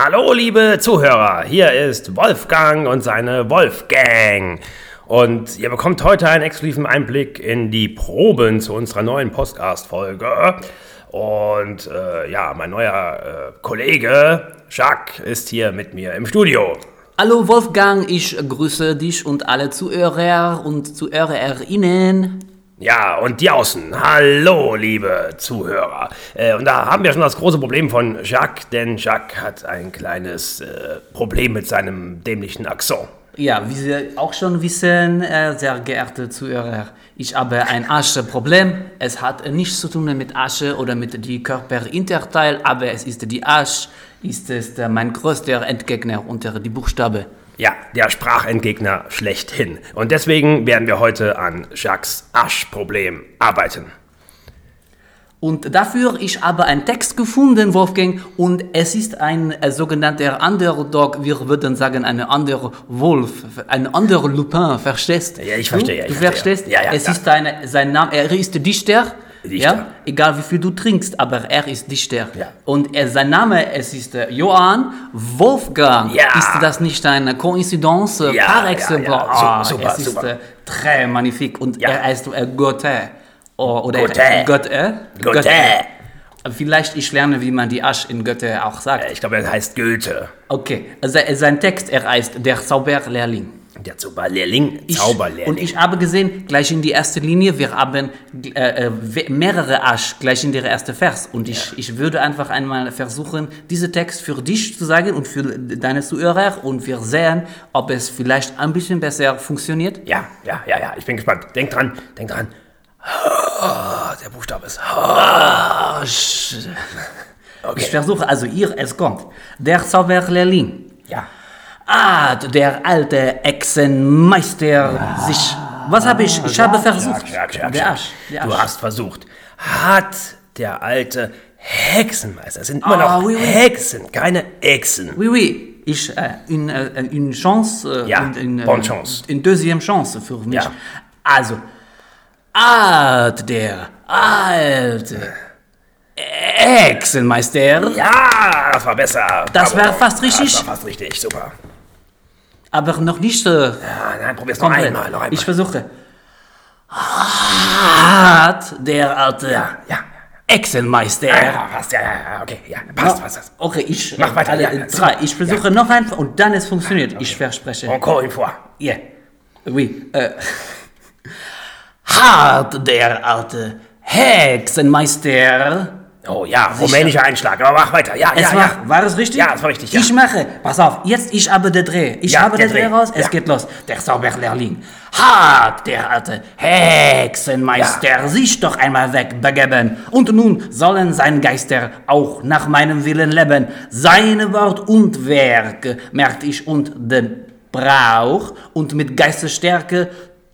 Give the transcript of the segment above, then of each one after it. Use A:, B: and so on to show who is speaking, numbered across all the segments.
A: Hallo, liebe Zuhörer, hier ist Wolfgang und seine Wolfgang. Und ihr bekommt heute einen exklusiven Einblick in die Proben zu unserer neuen Podcast-Folge. Und äh, ja, mein neuer äh, Kollege Jacques ist hier mit mir im Studio.
B: Hallo Wolfgang, ich grüße dich und alle Zuhörer und Zuhörerinnen.
A: Ja, und die Außen. Hallo, liebe Zuhörer. Äh, und da haben wir schon das große Problem von Jacques, denn Jacques hat ein kleines äh, Problem mit seinem dämlichen Akzent.
B: Ja, wie Sie auch schon wissen, äh, sehr geehrte Zuhörer, ich habe ein Ascheproblem. Es hat nichts zu tun mit Asche oder mit dem Körperinterteil, aber es ist die Asche, ist es mein größter Entgegner unter die Buchstabe.
A: Ja, der Sprachentgegner schlechthin. Und deswegen werden wir heute an Jacques Aschproblem arbeiten.
B: Und dafür ich habe einen Text gefunden, Wolfgang, und es ist ein äh, sogenannter Underdog, wir würden sagen, ein anderer Wolf, ein anderer Lupin, verstehst
A: Ja, ich verstehe,
B: Du,
A: ja, ich
B: du
A: verstehe.
B: verstehst?
A: Ja, ja,
B: es
A: ja.
B: ist eine, sein Name, er ist Dichter.
A: Dichter.
B: Ja, egal wie viel du trinkst, aber er ist Dichter.
A: Ja.
B: Und er, sein Name, es ist äh, Johann Wolfgang.
A: Ja.
B: Ist das nicht eine Koinzidenz äh,
A: Ja,
B: par
A: ja,
B: excellence?
A: ja. Su-
B: Ah,
A: super,
B: es
A: super.
B: ist äh, très magnifique. Und
A: Ja.
B: er heißt äh, Goethe. Oh, oder
A: Goethe.
B: Goethe.
A: Goethe.
B: Vielleicht ich lerne, wie man die Asch in Goethe auch sagt.
A: Ich glaube, er heißt Goethe.
B: Okay, also sein Text, er heißt Der Zauberlehrling.
A: Der Zauberlehrling,
B: Ich-
A: Zauberlehrling.
B: Und ich habe gesehen, gleich in die erste Linie, wir haben äh, äh, mehrere Asch gleich in der erste Vers. Und ich, ich würde einfach einmal versuchen, diesen Text für dich zu sagen und für deine Zuhörer und wir sehen, ob es vielleicht ein bisschen besser funktioniert.
A: ja, ja, ja, ja, ich bin gespannt. Denk dran, denk dran. Ah, Der Buchstabe ist.
B: Ich
A: Okay.
B: versuche, also hier, es kommt. Der Zauberlehrling.
A: Ja.
B: Ah, der alte Echsenmeister sich. Was habe ich? Ich habe versucht. Der. Der
A: Du hast versucht. Hat der alte Hexenmeister, es sind immer
B: Ah,
A: noch
B: oui, oui.
A: Hexen, keine Echsen.
B: Oui, oui. Ich, äh, une, äh, une chance. Äh,
A: Ja,
B: une, une,
A: bonne chance.
B: Une deuxième chance für mich.
A: Ja.
B: Also, alt der alte Echsenmeister.
A: Ja, das war besser.
B: Das
A: Bravo.
B: war fast richtig.
A: Das war fast richtig, super.
B: Aber noch nicht äh,
A: Ja, nein, probier's noch
B: komplett.
A: einmal, noch einmal.
B: Ich versuche. Hat der alte
A: ja, ja.
B: Echsenmeister.
A: Ja, passt, ja, ja, okay, ja, passt, passt, passt.
B: Okay, ich
A: Mach weiter,
B: alle
A: ja, ja,
B: drei. Ich versuche noch ein und dann es funktioniert. Ich verspreche.
A: Encore une fois.
B: Ja. Oui. Äh. Hat der alte Hexenmeister.
A: Oh ja, rumänischer Einschlag, aber mach weiter. Ja,
B: Es
A: ja,
B: war,
A: ja.
B: war es richtig?
A: Ja, es war richtig, ja.
B: Ich mache, pass auf, jetzt ich habe den Dreh. Ich
A: Ja,
B: habe den Dreh
A: Dreh.
B: raus, es geht los. Der Zauberlehrling hat der alte Hexenmeister sich doch einmal wegbegeben. Und nun sollen sein Geister auch nach meinem Willen leben. Seine Wort und Werke merkt ich und den Brauch und mit Geistesstärke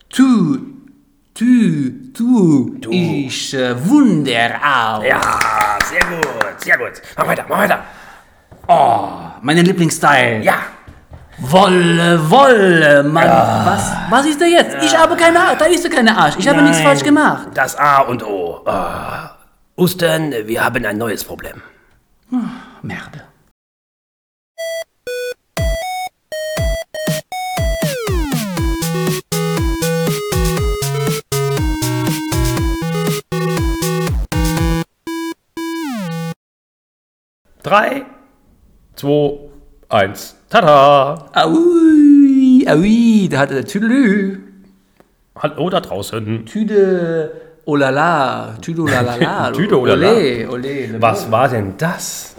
B: tu, tu, tu, ich äh, Wunder auch.
A: Ja, sehr gut, sehr gut. Mach weiter, mach weiter.
B: Meine Lieblingsteil.
A: Ja.
B: Wolle, Wolle, Mann. Was, was ist da jetzt? Ich habe keine Arsch. Da ist keine Arsch. Ich habe nichts
A: Nein,
B: falsch gemacht.
A: Das A und O. Ah. Houston, wir haben ein neues Problem.
B: Merde.
A: Drei, zwei, eins. Tada!
B: Aui, aui, da hat er Tüdelü.
A: Hallo da draußen.
B: Tüde, olala, Tüde, olala.
A: Tüde, olala.
B: Ole, ole. le
A: Was war denn das?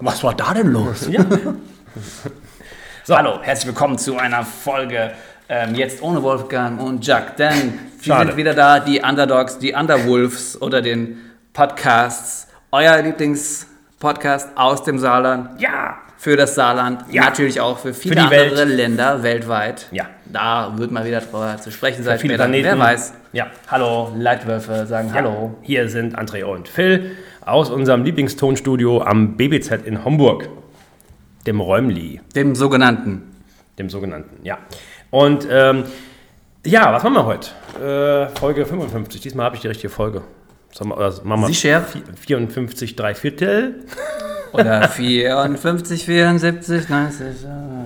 B: Was war da denn los?
A: So.
B: Hallo, herzlich willkommen zu einer Folge ähm, jetzt ohne Wolfgang und Jack, denn wir sind wieder da, die Underdogs, die Underwolves oder den Podcasts, euer Lieblingspodcast aus dem Saarland,
A: Ja.
B: für das Saarland,
A: Ja.
B: natürlich auch für viele
A: Für
B: andere
A: Welt.
B: Länder weltweit.
A: Ja.
B: Da wird mal wieder drüber zu sprechen sein.
A: viele
B: später.
A: Planeten.
B: Wer weiß.
A: Ja.
B: Hallo, Leitwölfe sagen Hallo.
A: Hier sind André und Phil aus unserem Lieblingstonstudio am BBZ in Homburg. Dem Räumli,
B: Dem sogenannten.
A: dem sogenannten, ja. Und ähm, ja, was machen wir heute? Äh, Folge 55. Diesmal habe ich die richtige Folge. Oder machen wir
B: Sicher?
A: vi- 54, drei Viertel.
B: Oder 54, 74, 90.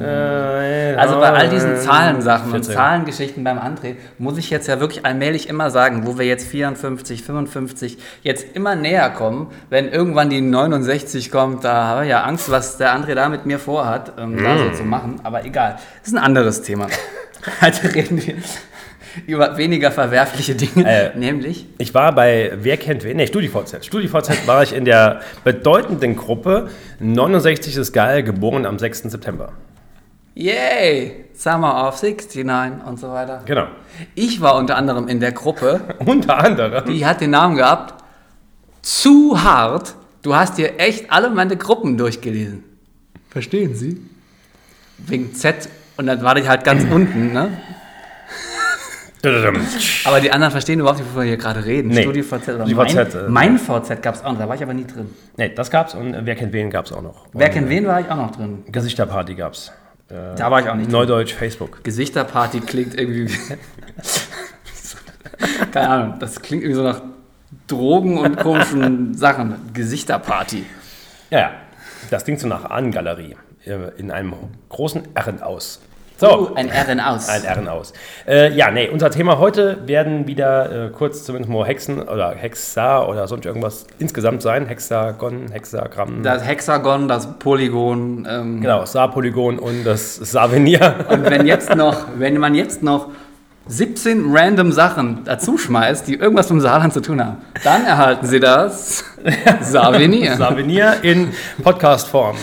A: Äh,
B: Also bei all diesen
A: äh,
B: Zahlensachen und
A: 14.
B: Zahlengeschichten beim André muss ich jetzt ja wirklich allmählich immer sagen, wo wir jetzt 54, 55 jetzt immer näher kommen, wenn irgendwann die 69 kommt, da habe ich ja Angst, was der André da mit mir vorhat, ähm, da
A: Mm.
B: so zu machen. Aber egal, das ist ein anderes Thema. Heute reden wir über weniger verwerfliche Dinge,
A: Äh,
B: nämlich
A: Ich war bei Wer kennt wen? Nee, StudiVZ. StudiVZ war ich in der bedeutenden Gruppe 69 ist geil, geboren am 6. September.
B: Yay, Summer of 69 und so weiter.
A: Genau.
B: Ich war unter anderem in der Gruppe,
A: Unter anderem.
B: die hat den Namen gehabt, zu hart. Du hast dir echt alle meine Gruppen durchgelesen. Verstehen Sie? Wegen Z und dann war ich halt ganz unten, ne? Aber die anderen verstehen überhaupt nicht, wovon wir hier gerade reden.
A: Nee.
B: StudiVZ oder
A: StudiVZ,
B: mein,
A: äh,
B: mein VZ gab es auch noch, da war ich aber nie drin.
A: Nee, das gab's und äh, Wer kennt wen gab's auch noch.
B: Wer
A: und,
B: kennt wen, war ich auch noch drin.
A: äh, Gesichterparty gab's. Äh,
B: Da war ich auch nicht drin.
A: Neudeutsch, Facebook.
B: Gesichterparty klingt irgendwie. wie- Keine Ahnung, das klingt irgendwie so nach Drogen und komischen Sachen. Gesichterparty.
A: Ja, ja. Das klingt so nach Ahnengalerie. äh, In einem großen Herrenaus. So.
B: Oh, ein RN aus.
A: Ein Herrenaus. Äh, ja, nee, unser Thema heute werden wieder äh, kurz zumindest mal Hexen oder Hexa oder sonst irgendwas insgesamt sein. Hexagon, Hexagramm.
B: Das Hexagon, das Polygon. Ähm,
A: Genau, Saarpolygon und das Savenier.
B: Und wenn jetzt noch, wenn man jetzt noch 17 random Sachen dazu schmeißt, die irgendwas mit dem Saarland zu tun haben, dann erhalten Sie das Savenier
A: Savenier in Podcast-Form.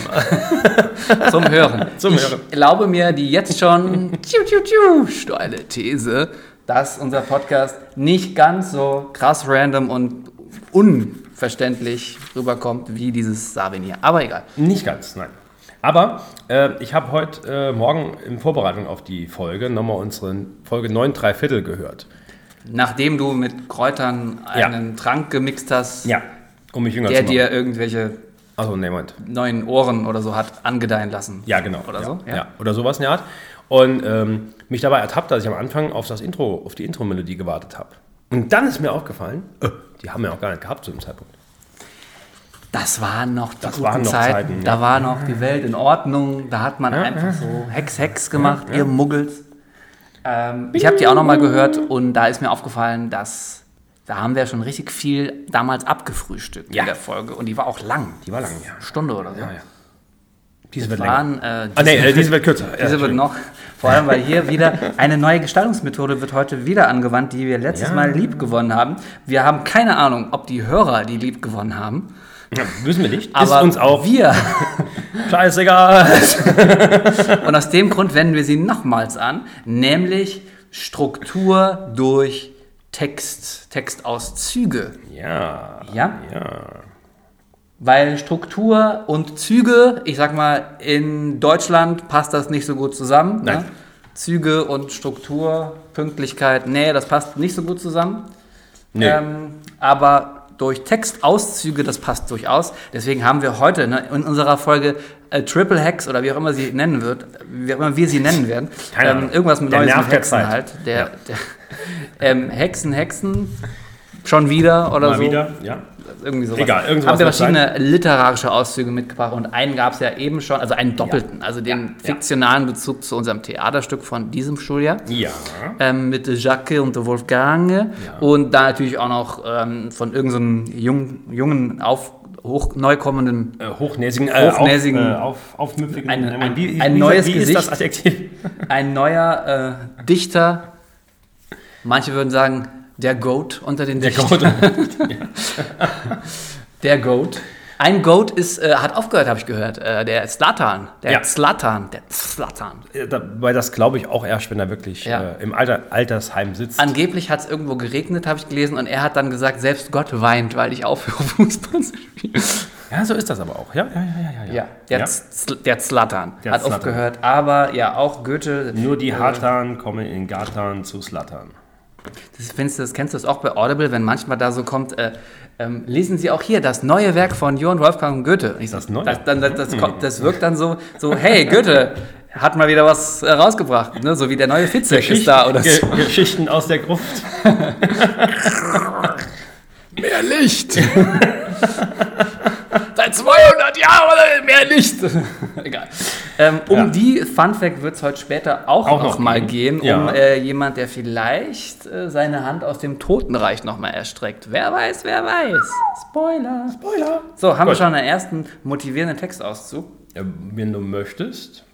B: zum Hören.
A: Zum
B: ich
A: Hören.
B: glaube mir die jetzt schon tschiu, tschiu, tschiu, steile These, dass unser Podcast nicht ganz so krass random und unverständlich rüberkommt wie dieses Savenier. Aber egal.
A: Nicht ganz, nein. Aber äh, ich habe heute äh, Morgen in Vorbereitung auf die Folge nochmal unsere Folge 9 3 Viertel gehört.
B: Nachdem du mit Kräutern
A: Ja.
B: einen Trank gemixt hast,
A: Ja, um mich jünger
B: der
A: zu
B: dir irgendwelche
A: Achso, nee,
B: neuen Ohren oder so hat angedeihen lassen.
A: Ja, genau.
B: Oder
A: ja,
B: so?
A: Ja. oder sowas in der Art. Und ähm, mich dabei ertappt, dass ich am Anfang auf das Intro, auf die Intro-Melodie gewartet habe. Und dann ist mir aufgefallen, äh, die haben wir auch gar nicht gehabt zu dem Zeitpunkt.
B: Das waren noch die
A: Das
B: guten
A: noch
B: Zeiten.
A: Zeiten,
B: Da
A: ja.
B: war noch die Welt in Ordnung. Da hat man einfach so Hex, Hex gemacht, ihr Muggels. Ähm, ich habe die auch noch mal gehört und da ist mir aufgefallen, dass da haben wir schon richtig viel damals abgefrühstückt
A: Ja.
B: in der Folge. Und die war auch lang.
A: Die war lang, ja.
B: Stunde oder so.
A: Ja, ja. Diese wird länger.
B: waren, äh,
A: Ah, nee, äh, diese wird kürzer. Ja,
B: Diese wird noch, vor allem weil hier wieder eine neue Gestaltungsmethode wird heute wieder angewandt, die wir letztes
A: Ja.
B: Mal lieb gewonnen haben. Wir haben keine Ahnung, ob die Hörer die lieb gewonnen haben,
A: Ja, wissen wir nicht.
B: aber
A: ist uns auch
B: wir.
A: scheißegal.
B: Und aus dem Grund wenden wir sie nochmals an, nämlich Struktur durch Text, Textauszüge.
A: Ja.
B: Ja?
A: Ja.
B: Weil Struktur und Züge, ich sag mal, in Deutschland passt das nicht so gut zusammen.
A: Nein.
B: Ne? Züge und Struktur, Pünktlichkeit, nee, das passt nicht so gut zusammen.
A: Nee.
B: Ähm, aber durch Textauszüge, das passt durchaus. Deswegen haben wir heute ne, in unserer Folge äh, Triple Hacks oder wie auch immer sie nennen wird, wie auch immer wir sie nennen werden, ähm, irgendwas mit
A: Der
B: Neues mit
A: der
B: Hexen
A: Zeit.
B: halt. Der, der, ähm, Hexen, Hexen, schon wieder oder
A: Mal
B: so.
A: wieder. Ja.
B: Irgendwie sowas.
A: Egal, irgendwas
B: Haben wir verschiedene literarische Auszüge mitgebracht und einen gab es ja eben schon, also einen doppelten, also den
A: Ja, ja.
B: fiktionalen Bezug zu unserem Theaterstück von diesem Schuljahr.
A: Ja.
B: Ähm, mit Jacques und Wolfgang und da natürlich auch noch ähm, von irgendeinem jungen, jungen auf, hoch, neu kommenden
A: Äh, hochnäsigen, äh,
B: Hochnäsigen-
A: auf, äh, auf, aufmüpfigen.
B: Ein- ein-
A: wie,
B: ein
A: wie,
B: neues
A: wie ist
B: Gesicht. ein neuer äh, Dichter, manche würden sagen, der Goat unter den
A: Der
B: Dichtern.
A: Code.
B: Der Goat. Ein Goat ist, äh, hat aufgehört, habe ich gehört. Äh, der Slatan. Der
A: Ja.
B: Slatan. Der Slatan.
A: Da- Weil das glaube ich auch erst, wenn er wirklich
B: Ja.
A: äh, im Alter, Altersheim sitzt.
B: Angeblich hat es irgendwo geregnet, habe ich gelesen, und er hat dann gesagt, selbst Gott weint, weil ich aufhöre, Fußball zu spielen.
A: ja, so ist das aber auch. Ja, ja, ja, ja. ja,
B: Ja, der,
A: Ja.
B: Z- der Zlatan
A: Der
B: hat
A: Zlatan.
B: aufgehört. Aber ja, auch Goethe.
A: Nur die
B: äh,
A: Hartan kommen in Gatan zu Slattern.
B: Das, findest du, das kennst du das auch bei Audible, wenn manchmal da so kommt, äh, ähm, lesen Sie auch hier das neue Werk von Johann Wolfgang Goethe. Und ich so,
A: Das neue?
B: Das, dann, das, das, kommt, das wirkt dann so, so, hey, Goethe hat mal wieder was äh, rausgebracht, ne? so wie der neue Fitzek ist da oder
A: Ge
B: so.
A: Geschichten aus der Gruft.
B: Mehr Licht! Seit 200 Jahre, mehr nicht. Egal. Ähm, um
A: Ja.
B: die Fun Fact wird es heute später auch,
A: Auch
B: noch
A: noch
B: mal
A: gehen.
B: gehen, um
A: Ja.
B: äh, jemand, der vielleicht äh, seine Hand aus dem Totenreich noch mal erstreckt. Wer weiß, wer weiß. Spoiler.
A: Spoiler.
B: So, haben wir
A: Gut.
B: schon einen ersten motivierenden Textauszug?
A: Ja, wenn du möchtest,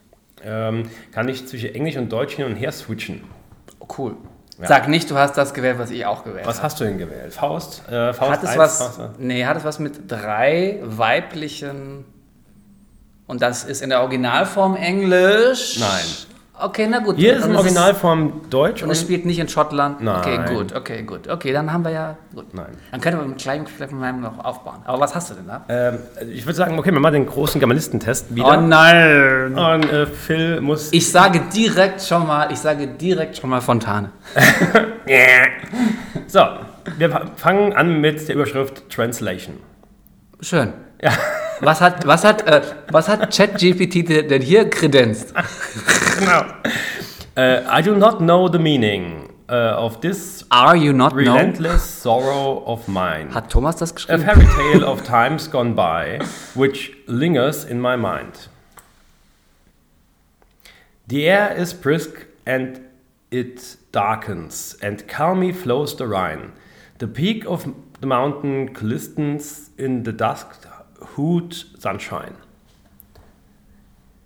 A: ähm, kann ich zwischen Englisch und Deutsch hin und her switchen.
B: Oh, cool. Sag nicht, du hast das gewählt, was ich auch gewählt
A: Was
B: habe.
A: hast du denn gewählt? Faust? Äh, Faust
B: Hat es
A: 1,
B: was?
A: Faust,
B: Nee, hat es was mit drei weiblichen. Und das ist in der Originalform Englisch?
A: Nein.
B: Okay, na gut.
A: Hier ist in
B: es
A: Originalform Deutsch
B: Und es spielt nicht in Schottland?
A: Nein.
B: Okay, gut, okay, gut. Okay, dann haben wir ja. Gut.
A: Nein.
B: Dann können wir mit kleinen meinem noch aufbauen. Aber was hast du denn da?
A: Ähm, ich würde sagen, okay, wir machen den großen Germanistentest wieder.
B: Oh nein!
A: Und äh, Phil muss.
B: Ich sage direkt schon mal, ich sage direkt schon mal Fontane.
A: So, wir fangen an mit der Überschrift Translation.
B: Schön. Was hat, was hat, äh, was hat ChatGPT denn hier kredenzt?
A: Genau. Äh, I do not know the meaning uh, of this
B: Are you not know?
A: relentless sorrow of mine.
B: Hat Thomas das
A: A fairy tale of times gone by, which lingers in my mind. The air is brisk and it darkens, and calmly flows the Rhine. The peak of the mountain glistens in the dusk hued sunshine.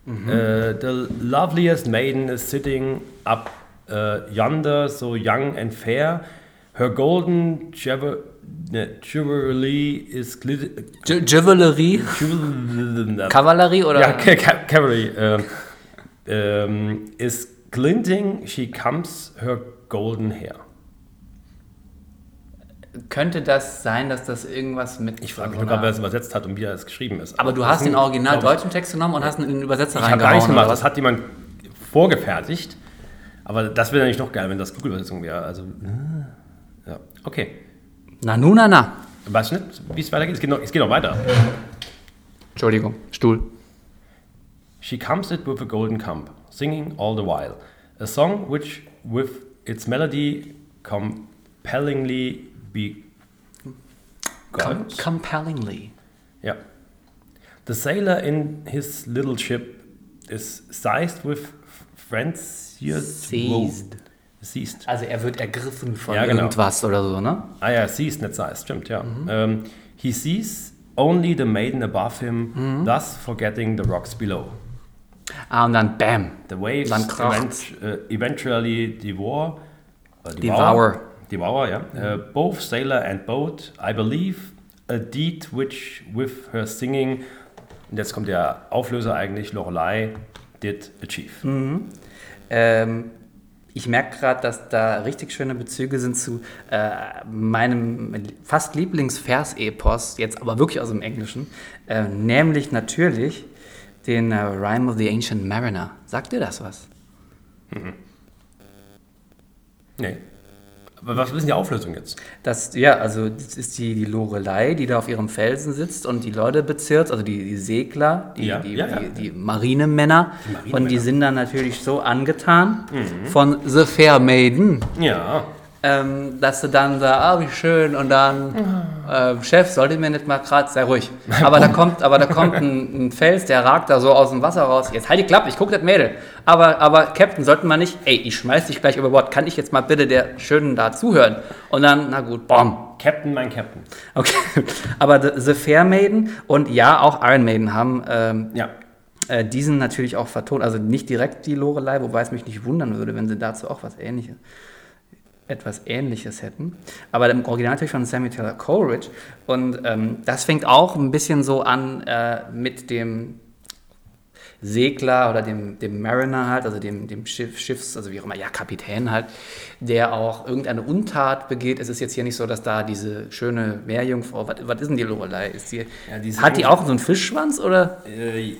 A: Uh, the loveliest maiden is sitting up uh, yonder, so young and fair. Her golden ne, jewelry is glitter.
B: Ju- Jewelry?
A: Jewel-
B: Kavallerie oder?
A: ja, Ca- Ca- Cavalry um, is glinting. She comes her golden hair.
B: Könnte das sein, dass das irgendwas mit.
A: Ich frage mich nur gerade, wer es übersetzt hat und wie er es geschrieben ist.
B: Aber du
A: das
B: hast den original
A: ich,
B: deutschen Text genommen und hast ihn in den Übersetzer
A: Ich habe gar
B: reingehauen.
A: nichts gemacht. Das hat jemand vorgefertigt. Aber das wäre natürlich noch geil, wenn das Google-Übersetzung wäre. Also, äh, ja, okay.
B: Na, nu, na, na.
A: Weißt du nicht, wie es weitergeht? Es geht noch, es geht noch weiter.
B: Entschuldigung, Stuhl.
A: She comes it with a golden comb, singing all the while. A song which, with its melody, compellingly be.
B: Com compellingly.
A: Yeah. The sailor in his little ship is seized with
B: Seized.
A: Seized.
B: Also er wird ergriffen von
A: Ja, genau.
B: irgendwas oder so, ne?
A: Ah ja, seized, nicht seized, stimmt, ja. Um, he sees only the maiden above him, thus forgetting the rocks below.
B: Ah, und dann Bam.
A: The waves
B: Dann
A: event, uh, eventually devour, uh,
B: Devour.
A: devour, yeah, uh, both sailor and boat. I believe a deed which with her singing, und jetzt kommt der Auflöser eigentlich, Lorelei did achieve.
B: Ähm, ich merke gerade, dass da richtig schöne Bezüge sind zu äh, meinem fast Lieblingsvers-Epos, jetzt aber wirklich aus dem Englischen, äh, nämlich natürlich den äh, Rhyme of the Ancient Mariner. Sagt dir das was?
A: Nee. Was ist denn die Auflösung jetzt?
B: Das, ja, also das ist die, die Lorelei, die da auf ihrem Felsen sitzt und die Leute bezirzt, also die, die Segler, die,
A: Ja,
B: die,
A: ja, ja.
B: die, die Marinemänner.
A: Mhm.
B: Und die sind dann natürlich so angetan von The Fair Maiden,
A: Ja.
B: Ähm, dass sie dann da, ah, wie schön, und dann, ähm, Chef, solltet mir nicht mal gerade, sei ruhig. Aber da kommt, aber da kommt ein, ein Fels, der ragt da so aus dem Wasser raus. Jetzt halt die Klappe, ich guck das Mädel. Aber, aber, Captain, sollten wir nicht, ey, ich schmeiß dich gleich über Bord, kann ich jetzt mal bitte der Schönen da zuhören? Und dann, na gut, bom.
A: Captain, mein Captain.
B: Okay, aber The, The Fair Maiden und ja, auch Iron Maiden haben ähm,
A: Ja.
B: äh, diesen natürlich auch vertont. Also nicht direkt die Lorelei, wobei es mich nicht wundern würde, wenn sie dazu auch was Ähnliches, etwas Ähnliches hätten. Aber im Original natürlich von Sammy Taylor Coleridge. Und ähm, das fängt auch ein bisschen so an äh, mit dem Segler oder dem, dem Mariner halt, also dem, dem Schiff, Schiffs, also wie auch immer, ja, Kapitän halt, der auch irgendeine Untat begeht. Es ist jetzt hier nicht so, dass da diese schöne Meerjungfrau, was, was ist denn die Lorelei? Ist die,
A: Ja, die
B: hat die auch so einen Fischschwanz oder?
A: Äh,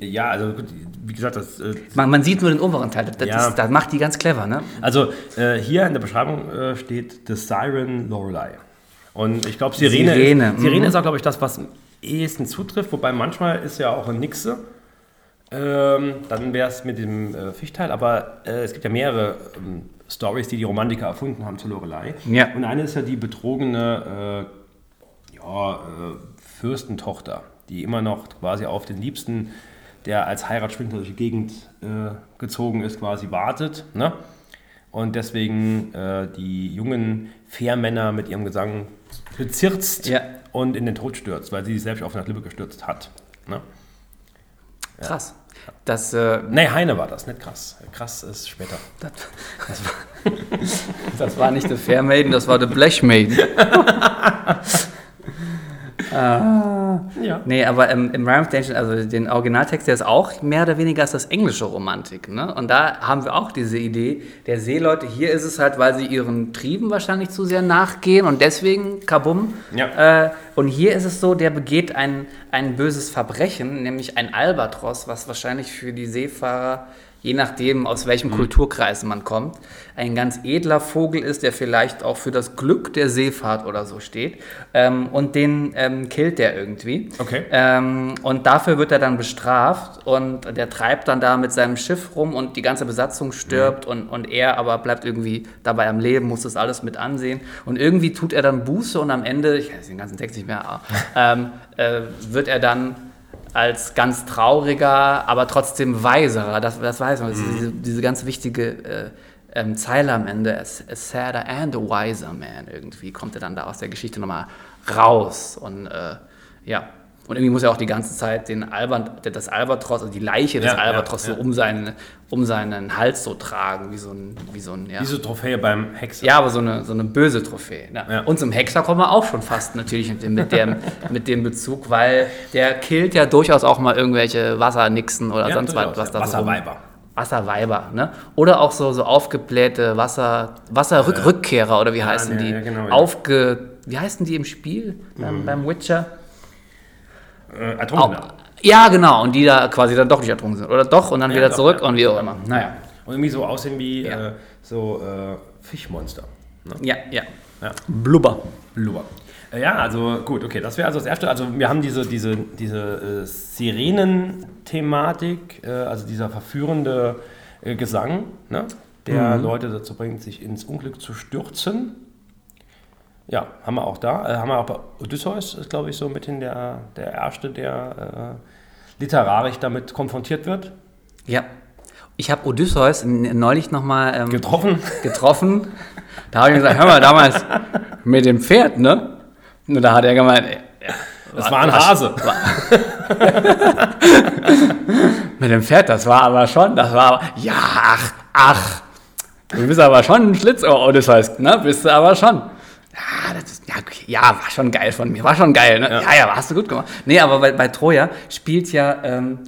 A: ja, also gut, wie gesagt, das. Äh,
B: Man, man sieht nur den oberen Teil, das,
A: Ja.
B: ist, das macht die ganz clever, ne?
A: also äh, hier in der Beschreibung äh, steht The Siren Lorelei. Und ich glaube, Sirene,
B: Sirene,
A: ist, Sirene
B: mhm.
A: ist auch, glaube ich, das, was am ehesten zutrifft, wobei manchmal ist ja auch ein Nixe. Ähm, dann wäre es mit dem äh, Fischteil, aber äh, es gibt ja mehrere ähm, Stories, die die Romantiker erfunden haben zur Lorelei.
B: Ja.
A: Und eine ist ja die betrogene äh, ja, äh, Fürstentochter, die immer noch quasi auf den Liebsten, der als Heiratsschwindler durch die Gegend äh, gezogen ist, quasi wartet. Ne? Und deswegen äh, die jungen Fährmänner mit ihrem Gesang bezirzt
B: Ja.
A: und in den Tod stürzt, weil sie sich selbst auf eine Klippe gestürzt hat. Ne?
B: Krass. Das, äh,
A: Nee, Heine war das, nicht krass. Krass ist später.
B: das, das, war, das war nicht der Fair Maiden, das war der Blech Maiden.
A: Ja.
B: Nee, aber im, im Rhyme Station, also den Originaltext, der ist auch mehr oder weniger als das englische Romantik. Ne? Und da haben wir auch diese Idee der Seeleute. Hier ist es halt, weil sie ihren Trieben wahrscheinlich zu sehr nachgehen und deswegen kabum.
A: Ja.
B: Äh, und hier ist es so, der begeht ein, ein böses Verbrechen, nämlich ein Albatros, was wahrscheinlich für die Seefahrer je nachdem, aus welchem Kulturkreis man kommt, ein ganz edler Vogel ist, der vielleicht auch für das Glück der Seefahrt oder so steht. Ähm, und den ähm, killt der irgendwie.
A: Okay.
B: Ähm, und dafür wird er dann bestraft und der treibt dann da mit seinem Schiff rum und die ganze Besatzung stirbt und, und er aber bleibt irgendwie dabei am Leben, muss das alles mit ansehen. Und irgendwie tut er dann Buße und am Ende, ich weiß den ganzen Text nicht mehr, ähm, äh, wird er dann als ganz trauriger, aber trotzdem weiserer, das, das weiß man, das ist diese, diese ganz wichtige äh, ähm, Zeile am Ende, a, a sadder and a wiser man, irgendwie kommt er dann da aus der Geschichte nochmal raus. Und äh, ja. Und irgendwie muss er auch die ganze Zeit den Albert, das Albatros, also die Leiche des
A: Ja,
B: Albatros
A: ja.
B: so um seinen, um seinen Hals so tragen, wie so ein, wie so ein, ja.
A: Diese Trophäe beim Hexer.
B: Ja, aber so eine, so eine böse Trophäe. Ne? Und zum Hexer kommen wir auch schon fast natürlich mit dem, mit, dem, mit dem Bezug, weil der killt ja durchaus auch mal irgendwelche Wassernixen oder sonst was, was da so rum-
A: Wasserweiber.
B: Wasserweiber, ne? Oder auch so, so aufgeblähte Wasser, Wasserrückkehrer oder wie heißen die?
A: genau.
B: Aufge, wie heißen die im Spiel beim, beim Witcher?
A: Äh,
B: Au-
A: Ertrunkener.
B: ja, genau, und die da quasi dann doch nicht ertrunken sind. Oder doch und dann wieder
A: doch,
B: zurück
A: ja.
B: und wie auch immer. Naja.
A: Und irgendwie so aussehen wie
B: Ja.
A: äh, so äh, Fischmonster. Ne?
B: Ja, ja.
A: Ja.
B: Blubber.
A: Blubber. Äh, Ja, also gut, okay, das wäre also das erste. Also wir haben diese, diese, diese äh, Sirenen-Thematik, äh, also dieser verführende äh, Gesang, ne? der Leute dazu bringt, sich ins Unglück zu stürzen. Ja, haben wir auch da. Äh, haben wir auch bei Odysseus, ist glaube ich so mithin der, der Erste, der äh, literarisch damit konfrontiert wird.
B: Ja. Ich habe Odysseus neulich nochmal ähm,
A: Getroffen.
B: getroffen. Da habe ich gesagt, hör mal, damals mit dem Pferd, ne? Und da hat er gemeint, ey, ja,
A: Das war ein Hase.
B: mit dem Pferd, das war aber schon, das war aber, ja, ach, ach, du bist aber schon ein Schlitzohr, Odysseus, ne? Bist du aber schon. Ja, das ist, ja, okay, ja, war schon geil von mir, war schon geil, ne? Ja, ja, hast du gut gemacht. Nee, aber bei, bei Troja spielt ja, ähm,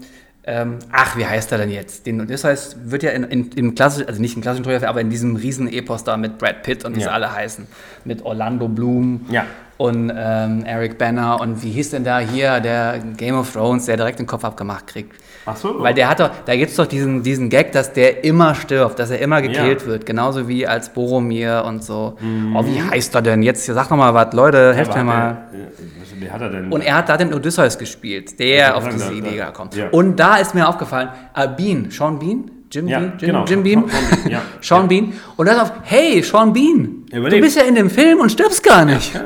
B: ähm, ach, wie heißt er denn jetzt? Den Odysseus wird ja in, in, im klassischen, also nicht im klassischen Troja, aber in diesem Riesen-Epos da mit Brad Pitt und wie sie
A: Ja.
B: alle heißen, mit Orlando Bloom
A: Ja.
B: Und ähm, Eric Banner und wie hieß denn da hier der Game of Thrones, der direkt den Kopf abgemacht kriegt?
A: Ach so.
B: Weil der hat doch, da gibt es doch diesen, diesen Gag, dass der immer stirbt, dass er immer gekillt
A: Ja.
B: wird. Genauso wie als Boromir und so. Oh, wie heißt er denn? Jetzt sag noch mal was, Leute, helft mir mal.
A: er- äh, Wie hat er denn?
B: Und er hat da den Odysseus gespielt, der auf diese Idee
A: ja.
B: kommt.
A: Ja.
B: Und da ist mir aufgefallen, äh, Bean, Sean Bean, Jim
A: Ja,
B: Bean, Jim,
A: genau.
B: Jim Bean,
A: Sean Bean, ja.
B: Sean
A: Ja.
B: Bean. Und dann auf, hey, Sean Bean, du
A: Überlebt.
B: bist ja in dem Film und stirbst gar nicht.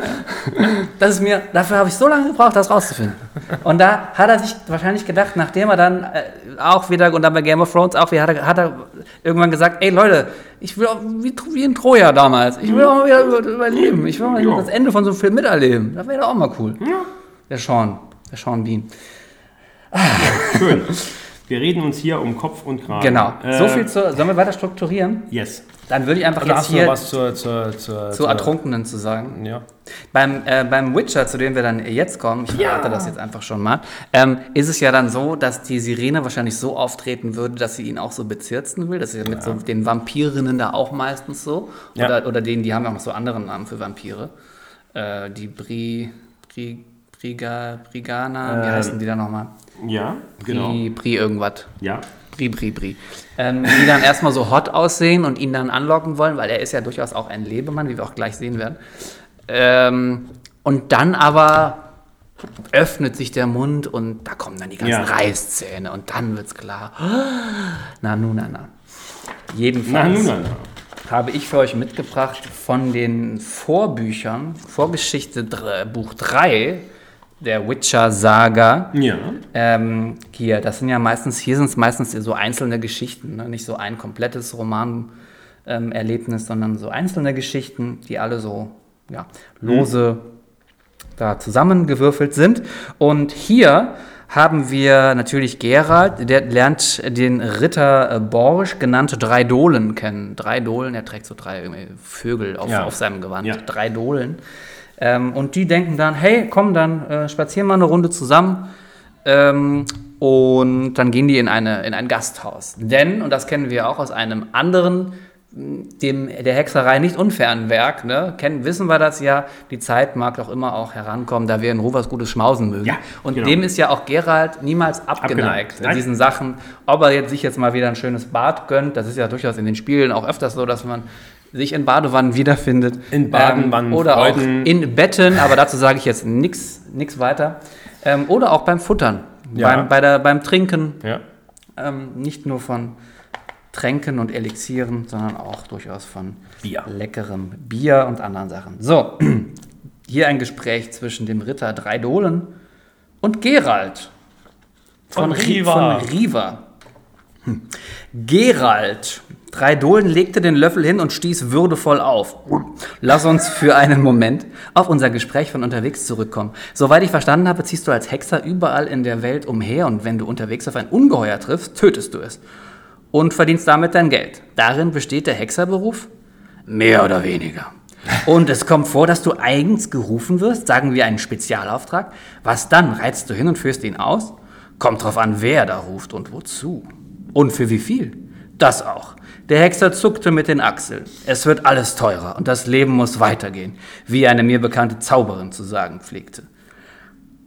B: Das ist mir, dafür habe ich so lange gebraucht, das rauszufinden. Und da hat er sich wahrscheinlich gedacht, nachdem er dann äh, auch wieder, und dann bei Game of Thrones auch wieder, hat er, hat er irgendwann gesagt, ey Leute, ich will auch, wie, wie in Troja damals, ich will auch mal wieder über, überleben, ich will mal das Ende von so einem Film miterleben. Das wäre doch auch mal cool. Der Sean, der Sean Bean.
A: Schön. Wir reden uns hier um Kopf und Kragen.
B: Genau.
A: Äh,
B: so viel zu, sollen wir weiter strukturieren?
A: Yes.
B: Dann würde ich einfach
A: Oder
B: jetzt
A: hast du noch
B: hier
A: was zur, zur, zur,
B: zu Ertrunkenen zu sagen.
A: Ja.
B: Beim, äh, beim Witcher, zu dem wir dann jetzt kommen, ich
A: Ja.
B: verrate das jetzt einfach schon mal, ähm, ist es ja dann so, dass die Sirene wahrscheinlich so auftreten würde, dass sie ihn auch so bezirzen will. Das ist ja mit so den Vampirinnen da auch meistens so.
A: Ja.
B: Oder, oder denen, die haben ja auch noch so andere Namen für Vampire. Äh, die Bri, Bri, Briga, Brigana, wie
A: Ähm,
B: heißen die da nochmal?
A: Ja, genau.
B: Bri, Bri irgendwas.
A: Ja.
B: Bri, Bri, Bri. Ähm, die dann erstmal so hot aussehen und ihn dann anlocken wollen, weil er ist ja durchaus auch ein Lebemann, wie wir auch gleich sehen werden. Ähm, und dann aber öffnet sich der Mund und da kommen dann die ganzen
A: Ja.
B: Reißzähne und dann wird's klar. Na, nu, na, na.
A: Na,
B: Jedenfalls
A: nun, dann.
B: habe ich für euch mitgebracht von den Vorbüchern, Vorgeschichte Buch 3 der Witcher-Saga.
A: Ja.
B: Ähm, hier, das sind ja meistens, hier sind es meistens so einzelne Geschichten, ne? nicht so ein komplettes Roman-Erlebnis, sondern so einzelne Geschichten, die alle so ja, lose da zusammengewürfelt sind. Und hier haben wir natürlich Gerald, der lernt den Ritter äh, Borsch, genannt Drei Dohlen, kennen. Drei Dohlen, er trägt so drei irgendwie Vögel auf,
A: Ja.
B: auf seinem Gewand.
A: Ja.
B: Drei Dohlen. Ähm, und die denken dann, hey, komm, dann äh, spazieren wir eine Runde zusammen. Ähm, und dann gehen die in, eine, in ein Gasthaus. Denn, und das kennen wir auch aus einem anderen, mh, dem der Hexerei nicht unfernen Werk, ne, kennen, wissen wir das ja, die Zeit mag doch immer auch herankommen, da wir in was Gutes schmausen mögen.
A: Ja,
B: und
A: genau.
B: dem ist ja auch Gerald niemals abgeneigt,
A: Abgeneigt.
B: in diesen Sachen. Ob er jetzt sich jetzt mal wieder ein schönes Bad gönnt, das ist ja durchaus in den Spielen auch öfters so, dass man sich in Badewannen wiederfindet.
A: In Badewannen,
B: oder
A: Freuden.
B: auch in Betten, aber dazu sage ich jetzt nichts weiter. Ähm, oder auch beim Futtern,
A: Ja.
B: beim, bei der, beim Trinken.
A: Ja.
B: Ähm, nicht nur von Tränken und Elixieren, sondern auch durchaus von
A: Bier.
B: leckerem Bier und anderen Sachen. So, hier ein Gespräch zwischen dem Ritter Drei Dohlen und Gerald
A: Von
B: Ri-
A: Riva.
B: Von Riva. Hm. Gerald. Drei Dohlen legte den Löffel hin und stieß würdevoll auf. Lass uns für einen Moment auf unser Gespräch von unterwegs zurückkommen. Soweit ich verstanden habe, ziehst du als Hexer überall in der Welt umher und wenn du unterwegs auf ein Ungeheuer triffst, tötest du es. Und verdienst damit dein Geld. Darin besteht der Hexerberuf? Mehr oder weniger. Und es kommt vor, dass du eigens gerufen wirst, sagen wir einen Spezialauftrag. Was dann? Reizt du hin und führst ihn aus? Kommt drauf an, wer da ruft und wozu. Und für wie viel? Das auch. Der Hexer zuckte mit den Achseln. Es wird alles teurer und das Leben muss weitergehen, wie eine mir bekannte Zauberin zu sagen pflegte.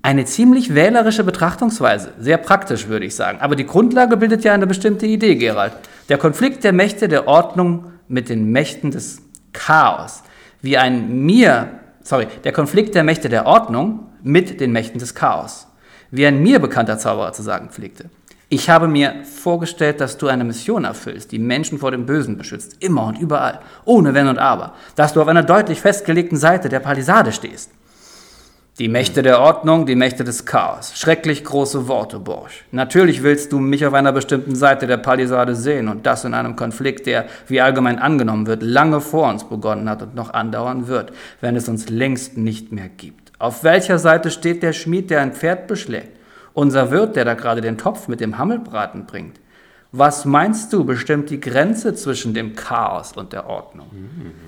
B: Eine ziemlich wählerische Betrachtungsweise, sehr praktisch würde ich sagen. Aber die Grundlage bildet ja eine bestimmte Idee, Gerald. Der Konflikt der Mächte der Ordnung mit den Mächten des Chaos. Wie ein mir, sorry, der Konflikt der Mächte der Ordnung mit den Mächten des Chaos. Wie ein mir bekannter Zauberer zu sagen pflegte. Ich habe mir vorgestellt, dass du eine Mission erfüllst, die Menschen vor dem Bösen beschützt, immer und überall, ohne Wenn und Aber, dass du auf einer deutlich festgelegten Seite der Palisade stehst. Die Mächte der Ordnung, die Mächte des Chaos. Schrecklich große Worte, Borsch. Natürlich willst du mich auf einer bestimmten Seite der Palisade sehen und das in einem Konflikt, der, wie allgemein angenommen wird, lange vor uns begonnen hat und noch andauern wird, wenn es uns längst nicht mehr gibt. Auf welcher Seite steht der Schmied, der ein Pferd beschlägt? Unser Wirt, der da gerade den Topf mit dem Hammelbraten bringt? Was meinst du, bestimmt die Grenze zwischen dem Chaos und der Ordnung?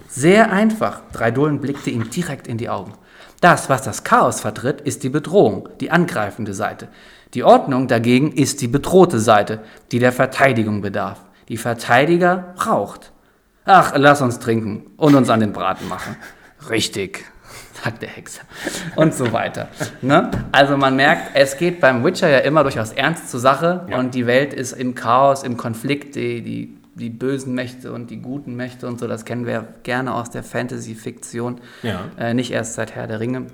B: Sehr einfach. Dreidolen blickte ihm direkt in die Augen. Das, was das Chaos vertritt, ist die Bedrohung, die angreifende Seite. Die Ordnung dagegen ist die bedrohte Seite, die der Verteidigung bedarf. Die Verteidiger braucht. Ach, lass uns trinken und uns an den Braten machen. Richtig, sagt der Hexer. Und so weiter. Ne? Also man merkt, es geht beim Witcher ja immer durchaus ernst zur Sache
A: Ja.
B: und die Welt ist im Chaos, im Konflikt, die, die, die bösen Mächte und die guten Mächte und so, das kennen wir gerne aus der Fantasy-Fiktion,
A: Ja.
B: äh, nicht erst seit Herr der Ringe.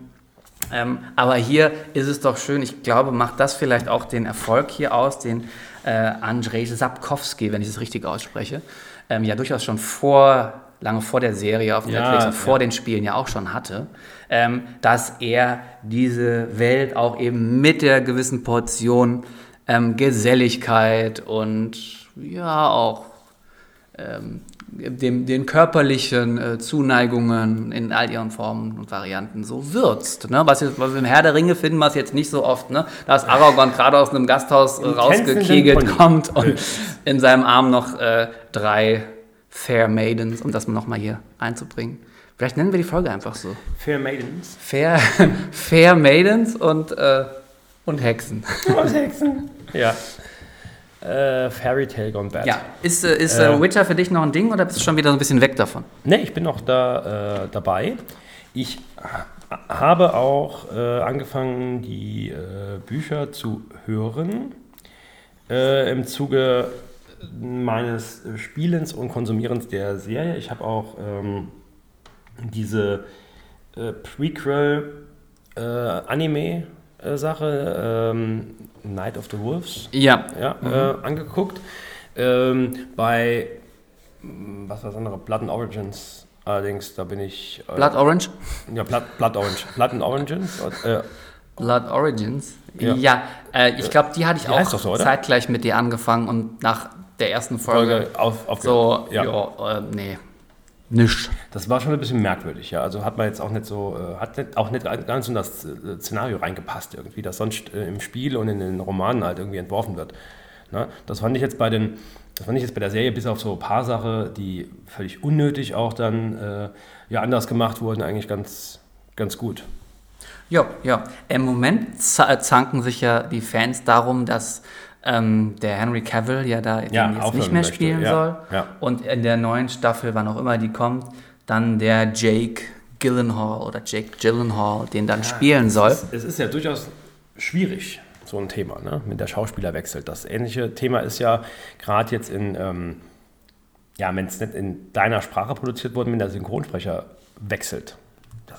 B: Ähm, aber hier ist es doch schön, ich glaube, macht das vielleicht auch den Erfolg hier aus, den äh, Andrzej Sapkowski, wenn ich es richtig ausspreche, ähm, ja durchaus schon vor, lange vor der Serie auf
A: Ja,
B: Netflix und vor
A: ja.
B: den Spielen ja auch schon hatte, ähm, dass er diese Welt auch eben mit der gewissen Portion ähm, Geselligkeit und ja auch ähm, dem, den körperlichen äh, Zuneigungen in all ihren Formen und Varianten so würzt. Ne? Was, jetzt, was wir im Herr der Ringe finden wir es jetzt nicht so oft, ne? dass Aragorn gerade aus einem Gasthaus äh, rausgekegelt kommt und in seinem Arm noch äh, drei Fair Maidens, um das nochmal hier einzubringen. Vielleicht nennen wir die Folge einfach so.
A: Fair Maidens.
B: Fair, Fair Maidens und, äh, und Hexen.
A: Und Hexen. Ja. Äh, Fairy Tale Gone Bad.
B: Ja, ist, äh, ist äh, Witcher für dich noch ein Ding oder bist du schon wieder so ein bisschen weg davon?
A: Ne, ich bin noch da äh, dabei. Ich ha- habe auch äh, angefangen, die äh, Bücher zu hören äh, im Zuge meines äh, Spielens und Konsumierens der Serie. Ich habe auch ähm, diese äh, Prequel-Anime-Sache, ähm, Night of the Wolves,
B: Ja.
A: ja, äh, angeguckt. Ähm, bei, mh, was war das andere? Blood and Origins. Allerdings, da bin ich. Äh,
B: Blood Orange?
A: Ja, Blood, Blood Orange. Blood and Origins. Äh,
B: Blood Origins.
A: Ja.
B: Ja, äh, ich glaube, die hatte ich
A: heißt
B: auch
A: so,
B: zeitgleich mit dir angefangen und nach der ersten Folge,
A: Folge auf, auf
B: so,
A: ja.
B: ja, äh, nee, nichts.
A: Das war schon ein bisschen merkwürdig, ja. Also hat man jetzt auch nicht so, äh, hat nicht, auch nicht ganz in das äh, Szenario reingepasst irgendwie, das sonst äh, im Spiel und in den Romanen halt irgendwie entworfen wird. Ne? Das fand ich jetzt bei den, das fand ich jetzt bei der Serie bis auf so ein paar Sachen, die völlig unnötig auch dann äh, ja anders gemacht wurden, eigentlich ganz, ganz gut.
B: Ja, ja. Im Moment za- zanken sich ja die Fans darum, dass ähm, der Henry Cavill ja da
A: Ja,
B: den jetzt nicht mehr
A: möchte.
B: spielen
A: Ja,
B: soll.
A: ja.
B: Und in der neuen Staffel, wann auch immer die kommt, dann der Jake Gyllenhaal oder Jake Gyllenhaal den dann spielen soll.
A: Es, es ist ja durchaus schwierig, so ein Thema, ne? mit der Schauspieler wechselt. Das ähnliche Thema ist ja gerade jetzt in, ähm, ja, wenn es nicht in deiner Sprache produziert wurde, wenn der Synchronsprecher wechselt.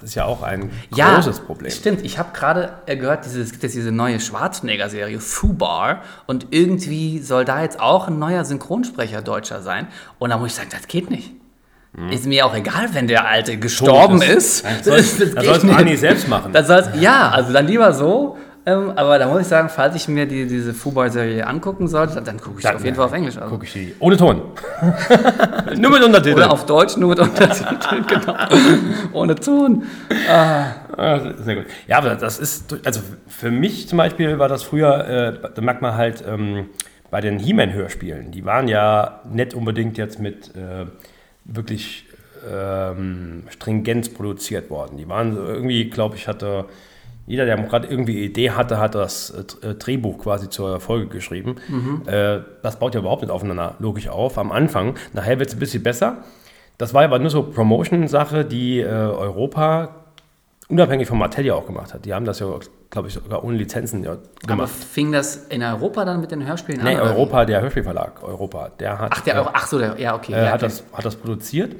A: Das ist ja auch ein großes Problem.
B: Stimmt, ich habe gerade äh, gehört, dieses, es gibt jetzt diese neue Schwarzenegger-Serie Fubar und irgendwie soll da jetzt auch ein neuer Synchronsprecher Deutscher sein. Und da muss ich sagen, das geht nicht. Ist mir auch egal, wenn der Alte gestorben
A: Tot
B: ist.
A: Das soll
B: Das
A: das
B: geht
A: soll's
B: nicht.
A: Anni selbst machen.
B: Das ja, also dann lieber so. Ähm, aber da muss ich sagen, falls ich mir die, diese Fubar-Serie angucken sollte, dann, gucke ich sie
A: Dann,
B: auf jeden Fall auf Englisch. Also.
A: Gucke ich die. Ohne Ton. Nur mit Untertiteln.
B: Oder auf Deutsch, nur mit Untertiteln, genau. Ohne Ton.
A: Ah, sehr gut. Ja, aber das ist, also für mich zum Beispiel war das früher, äh, da merkt man halt ähm, bei den He-Man-Hörspielen, die waren ja nicht unbedingt jetzt mit äh, wirklich ähm, Stringenz produziert worden. Die waren so irgendwie, glaube ich, hatte jeder, der gerade irgendwie Idee hatte, hat das äh, Drehbuch quasi zur Folge geschrieben. Äh, das baut ja überhaupt nicht aufeinander logisch auf am Anfang. Nachher wird es ein bisschen besser. Das war aber nur so Promotion-Sache, die äh, Europa unabhängig von Mattel ja auch gemacht hat. Die haben das ja, glaube ich, sogar ohne Lizenzen ja
B: Aber
A: gemacht.
B: fing das in Europa dann mit den Hörspielen
A: Nee,
B: an? wie?
A: Europa, der Hörspielverlag, Europa, der hat,
B: Ach, der,
A: äh,
B: ach so, der, ja, okay.
A: äh,
B: ja,
A: hat,
B: okay.
A: das, hat das produziert.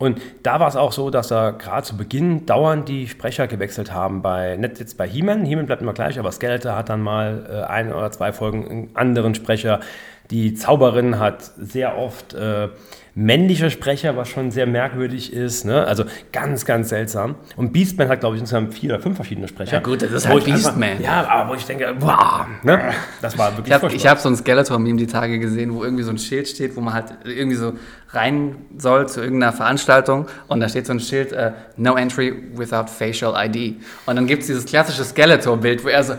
A: Und da war es auch so, dass da gerade zu Beginn dauernd die Sprecher gewechselt haben. Bei, nicht jetzt bei He-Man, He-Man bleibt immer gleich, aber Skeletor hat dann mal äh, ein oder zwei Folgen einen anderen Sprecher. Die Zauberin hat sehr oft äh, männliche Sprecher, was schon sehr merkwürdig ist. Ne? Also ganz, ganz seltsam. Und Beastman hat, glaube ich, insgesamt vier oder fünf verschiedene Sprecher.
B: Ja gut, das ist halt
A: ich einfach-
B: Beastman.
A: Ja, aber wo ich denke, wow, ne? das war wirklich
B: Ich habe hab so ein Skeletor-Meme die Tage gesehen, wo irgendwie so ein Schild steht, wo man halt irgendwie so rein soll zu irgendeiner Veranstaltung und da steht so ein Schild, äh, No Entry without Facial ID. Und dann gibt es dieses klassische Skeletor-Bild, wo er so,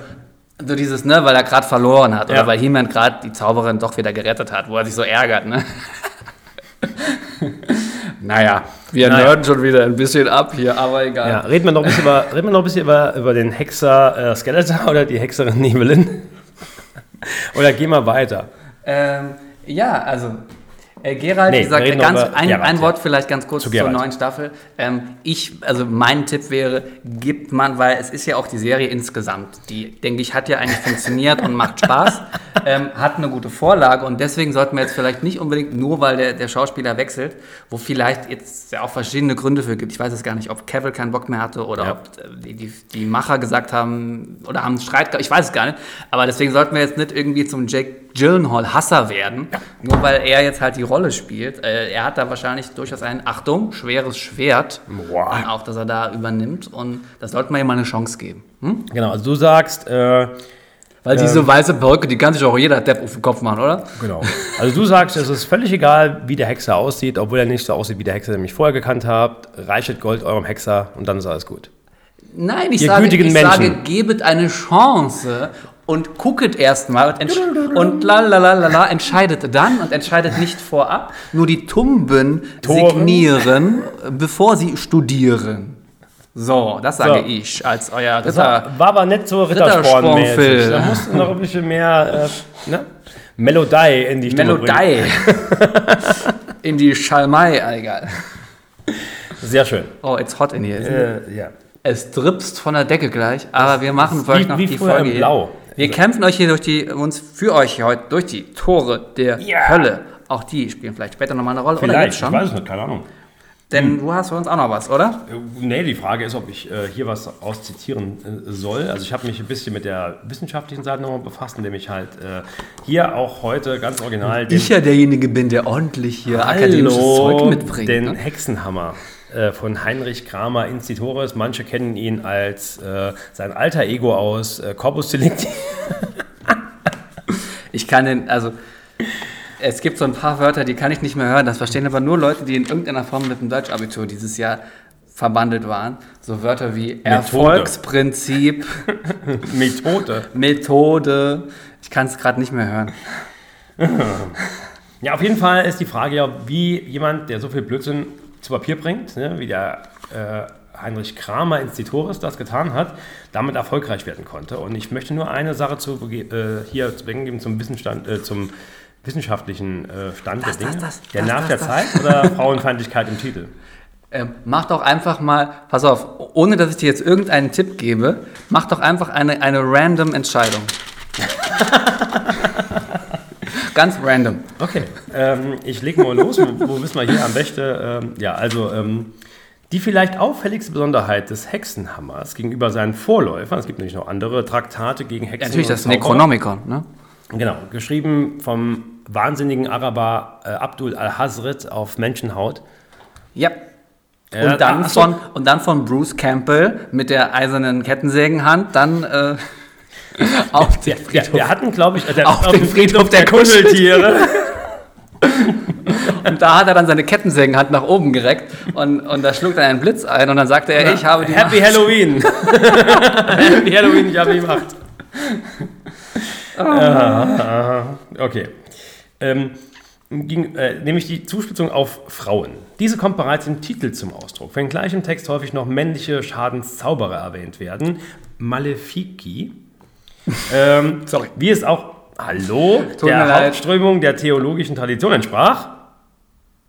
B: so dieses, ne, weil er gerade verloren hat
A: Ja.
B: oder weil He-Man gerade die Zauberin doch wieder gerettet hat, wo er sich so ärgert, ne? naja, wir
A: Naja.
B: nerden schon wieder ein bisschen ab hier, aber egal.
A: Ja, reden wir noch ein bisschen über, reden wir noch ein bisschen über, über den Hexer äh, Skeletor oder die Hexerin Evelyn? oder gehen wir weiter?
B: Ähm, ja, also äh, Gerald
A: Nee,
B: sagt ganz,
A: über
B: ein,
A: Gerald,
B: ein
A: ja.
B: Wort vielleicht ganz kurz
A: Zu
B: zur neuen Staffel. Ähm, ich, also mein Tipp wäre, gibt man, weil es ist ja auch die Serie insgesamt, die, denke ich, hat ja eigentlich funktioniert und macht Spaß, ähm, hat eine gute Vorlage und deswegen sollten wir jetzt vielleicht nicht unbedingt nur, weil der, der Schauspieler wechselt, wo vielleicht jetzt ja auch verschiedene Gründe für gibt. Ich weiß es gar nicht, ob Cavill keinen Bock mehr hatte oder
A: Ja.
B: ob äh, die, die, die Macher gesagt haben oder haben einen Streit gehabt, ich weiß es gar nicht. Aber deswegen sollten wir jetzt nicht irgendwie zum Jake Gyllenhaal Hasser werden, nur weil er jetzt halt die Rolle spielt. Äh, er hat da wahrscheinlich durchaus ein, Achtung, schweres Schwert,
A: Boah.
B: Und auch dass er da übernimmt und das sollte man ihm mal eine Chance geben. Hm?
A: Genau, also du sagst, äh,
B: Weil diese weiße Perücke, die kann sich auch jeder Depp auf den Kopf machen, oder?
A: genau. Also du sagst, es ist völlig egal, wie der Hexer aussieht, obwohl er nicht so aussieht, wie der Hexer, den ich vorher gekannt habt. Reichet Gold eurem Hexer und dann ist alles gut.
B: Nein, ich,
A: Ihr
B: sage, ich
A: Menschen.
B: sage, gebet eine Chance und gucket erstmal und, entsch und lalalala, entscheidet dann und entscheidet nicht vorab, nur die Tumben
A: Toren.
B: signieren, bevor sie studieren. So, das sage
A: So.
B: ich als euer
A: Das
B: Ritter.
A: war, war aber nicht so Ritterspornmäßig.
B: Ritterspornfilm.
A: Da mussten noch ein bisschen mehr äh, ne? Melodie in die Stimme.
B: Melodie. in die Schalmei, egal.
A: Sehr schön.
B: Oh, it's hot in here.
A: Äh, ja.
B: Es dripst von der Decke gleich, aber wir machen für euch
A: wie-
B: noch
A: wie
B: die Folge.
A: im. Blau.
B: Wir kämpfen euch hier durch die, uns für euch heute durch die Tore der
A: Ja.
B: Hölle. Auch die spielen vielleicht später nochmal eine Rolle.
A: Vielleicht,
B: jetzt
A: ich
B: schon?
A: weiß es nicht, keine Ahnung.
B: Denn du hast für uns auch noch was, oder?
A: Äh, Nee, die Frage ist, ob ich äh, hier was auszitieren äh, soll. Also ich habe mich ein bisschen mit der wissenschaftlichen Seite nochmal befasst, indem ich halt äh, hier auch heute ganz original
B: Ich ja derjenige bin, der ordentlich hier akademisches Zeug mitbringt.
A: den
B: ne?
A: Hexenhammer äh, von Heinrich Kramer Institores. Manche kennen ihn als äh, sein alter Ego aus äh, Corpus Delicti.
B: Ich kann den, also es gibt so ein paar Wörter, die kann ich nicht mehr hören. Das verstehen aber nur Leute, die in irgendeiner Form mit dem Deutschabitur dieses Jahr verbandelt waren. So Wörter wie Erfolgsprinzip,
A: Methode.
B: Methode. Ich kann es gerade nicht mehr hören.
A: Ja, auf jeden Fall ist die Frage ja, wie jemand, der so viel Blödsinn zu Papier bringt, ne, wie der äh, Heinrich Kramer Institores das getan hat, damit erfolgreich werden konnte. Und ich möchte nur eine Sache zu, äh, hier zu geben zum, Wissenstand, äh, zum wissenschaftlichen äh, Stand
B: Das,
A: der Dinge.
B: das, das,
A: der
B: das,
A: der. Zeit oder Frauenfeindlichkeit im Titel?
B: Ähm, mach doch einfach mal, pass auf, ohne dass ich dir jetzt irgendeinen Tipp gebe, mach doch einfach eine, eine random Entscheidung. Ganz random.
A: Okay, ähm, ich lege mal los. Wo, wissen wir hier am besten? Ähm, ja, also ähm, die vielleicht auffälligste Besonderheit des Hexenhammers gegenüber seinen Vorläufern, es gibt nämlich noch andere Traktate gegen Hexen.
B: Ja, natürlich das. Necronomicon, ne?
A: Genau, geschrieben vom wahnsinnigen Araber äh, Abdul al-Hazret auf Menschenhaut.
B: Ja.
A: Äh,
B: Und dann, von, und dann von Bruce Campbell mit der eisernen Kettensägenhand dann äh, auf den
A: Der, der hatten, glaube ich, äh, der,
B: Auf dem
A: dem
B: Friedhof der
A: Kuscheltiere.
B: Und da hat er dann seine Kettensägenhand nach oben gereckt und, und da schlug dann ein Blitz ein und dann sagte er, ich habe die
A: Happy
B: Macht.
A: Halloween. Happy Halloween, ich habe die Macht. Ah, okay. Ähm, ging, äh, nämlich die Zuspitzung auf Frauen. Diese kommt bereits im Titel zum Ausdruck, wenn gleich im Text häufig noch männliche Schadenszauberer erwähnt werden. Malefici. Ähm,
B: Sorry.
A: Wie es auch, hallo,
B: Tut
A: der. Hauptströmung der theologischen Tradition entsprach.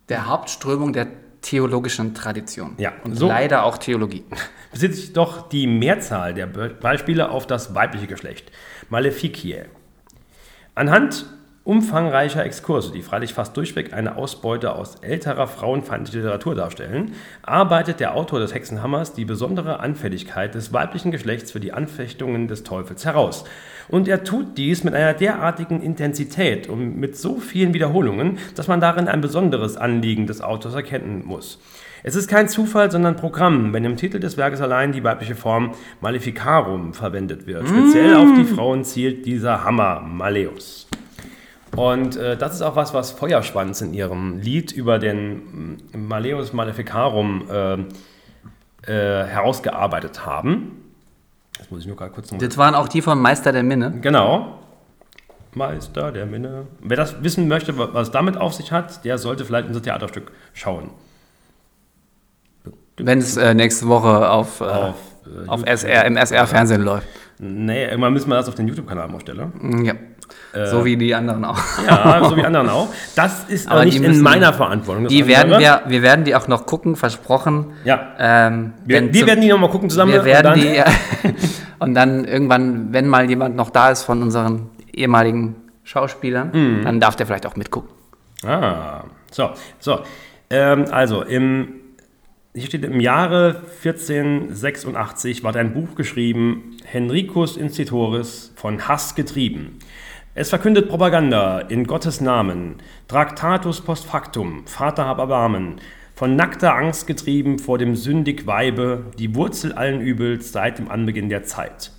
B: Der Hauptströmung der theologischen Tradition.
A: Ja,
B: Und
A: so-
B: leider auch Theologie.
A: besitzt doch die Mehrzahl der Be Beispiele auf das weibliche Geschlecht. Maleficiae. Anhand umfangreicher Exkurse, die freilich fast durchweg eine Ausbeute aus älterer frauenfeindlicher Literatur darstellen, arbeitet der Autor des Hexenhammers die besondere Anfälligkeit des weiblichen Geschlechts für die Anfechtungen des Teufels heraus. Und er tut dies mit einer derartigen Intensität und mit so vielen Wiederholungen, dass man darin ein besonderes Anliegen des Autors erkennen muss. Es ist kein Zufall, sondern Programm, wenn im Titel des Werkes allein die weibliche Form Maleficarum verwendet wird. Speziell auf die Frauen zielt dieser Hammer Maleus. Und äh, das ist auch was, was Feuerschwanz in ihrem Lied über den mm, Maleus Maleficarum äh, äh, herausgearbeitet haben. Das muss ich nur gerade kurz noch
B: Das waren auch die von Meister der Minne.
A: Genau. Meister der Minne. Wer das wissen möchte, wa- was damit auf sich hat, der sollte vielleicht unser Theaterstück schauen.
B: Wenn es äh, nächste Woche auf, äh,
A: Auf,
B: auf,
A: äh,
B: SR, im SR-Fernsehen läuft.
A: Nee, irgendwann müssen wir das auf den YouTube-Kanal mal stellen.
B: Ja. so wie die anderen auch.
A: Ja, so wie anderen auch. Das ist aber,
B: Aber
A: nicht
B: die
A: in
B: müssen-
A: meiner Verantwortung.
B: Die werden wir, wir werden die auch noch gucken, versprochen.
A: Ja.
B: Ähm,
A: Wir, wir werden die nochmal gucken zusammen.
B: wir werden
A: und
B: die, ja. und dann irgendwann, wenn mal jemand noch da ist von unseren ehemaligen Schauspielern,
A: Mhm.
B: dann darf der vielleicht auch mitgucken.
A: Ah, so, so. Ähm, also, im, hier steht, im Jahre 1486 ward ein Buch geschrieben, Henricus Institoris, von Hass getrieben. Es verkündet Propaganda in Gottes Namen, Tractatus post factum, Vater hab Erbarmen, von nackter Angst getrieben vor dem sündig Weibe, die Wurzel allen Übels seit dem Anbeginn der Zeit.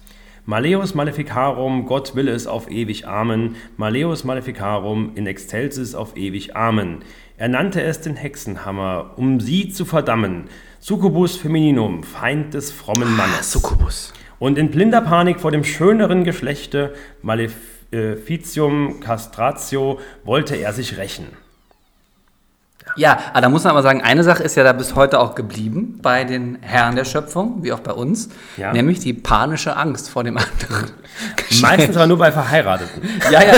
A: Maleus Maleficarum, Gott will es auf ewig Amen. Maleus Maleficarum in excelsis auf ewig Amen. Er nannte es den Hexenhammer, um sie zu verdammen. Succubus femininum, Feind des frommen Mannes.
B: Succubus.
A: Und in blinder Panik vor dem schöneren Geschlechte, Maleficium castratio, wollte er sich rächen.
B: Ja, aber da muss man aber sagen, eine Sache ist ja da bis heute auch geblieben bei den Herren der Schöpfung, wie auch bei uns,
A: Ja.
B: nämlich die panische Angst vor dem anderen.
A: Meistens aber nur bei Verheirateten.
B: Ja, ja,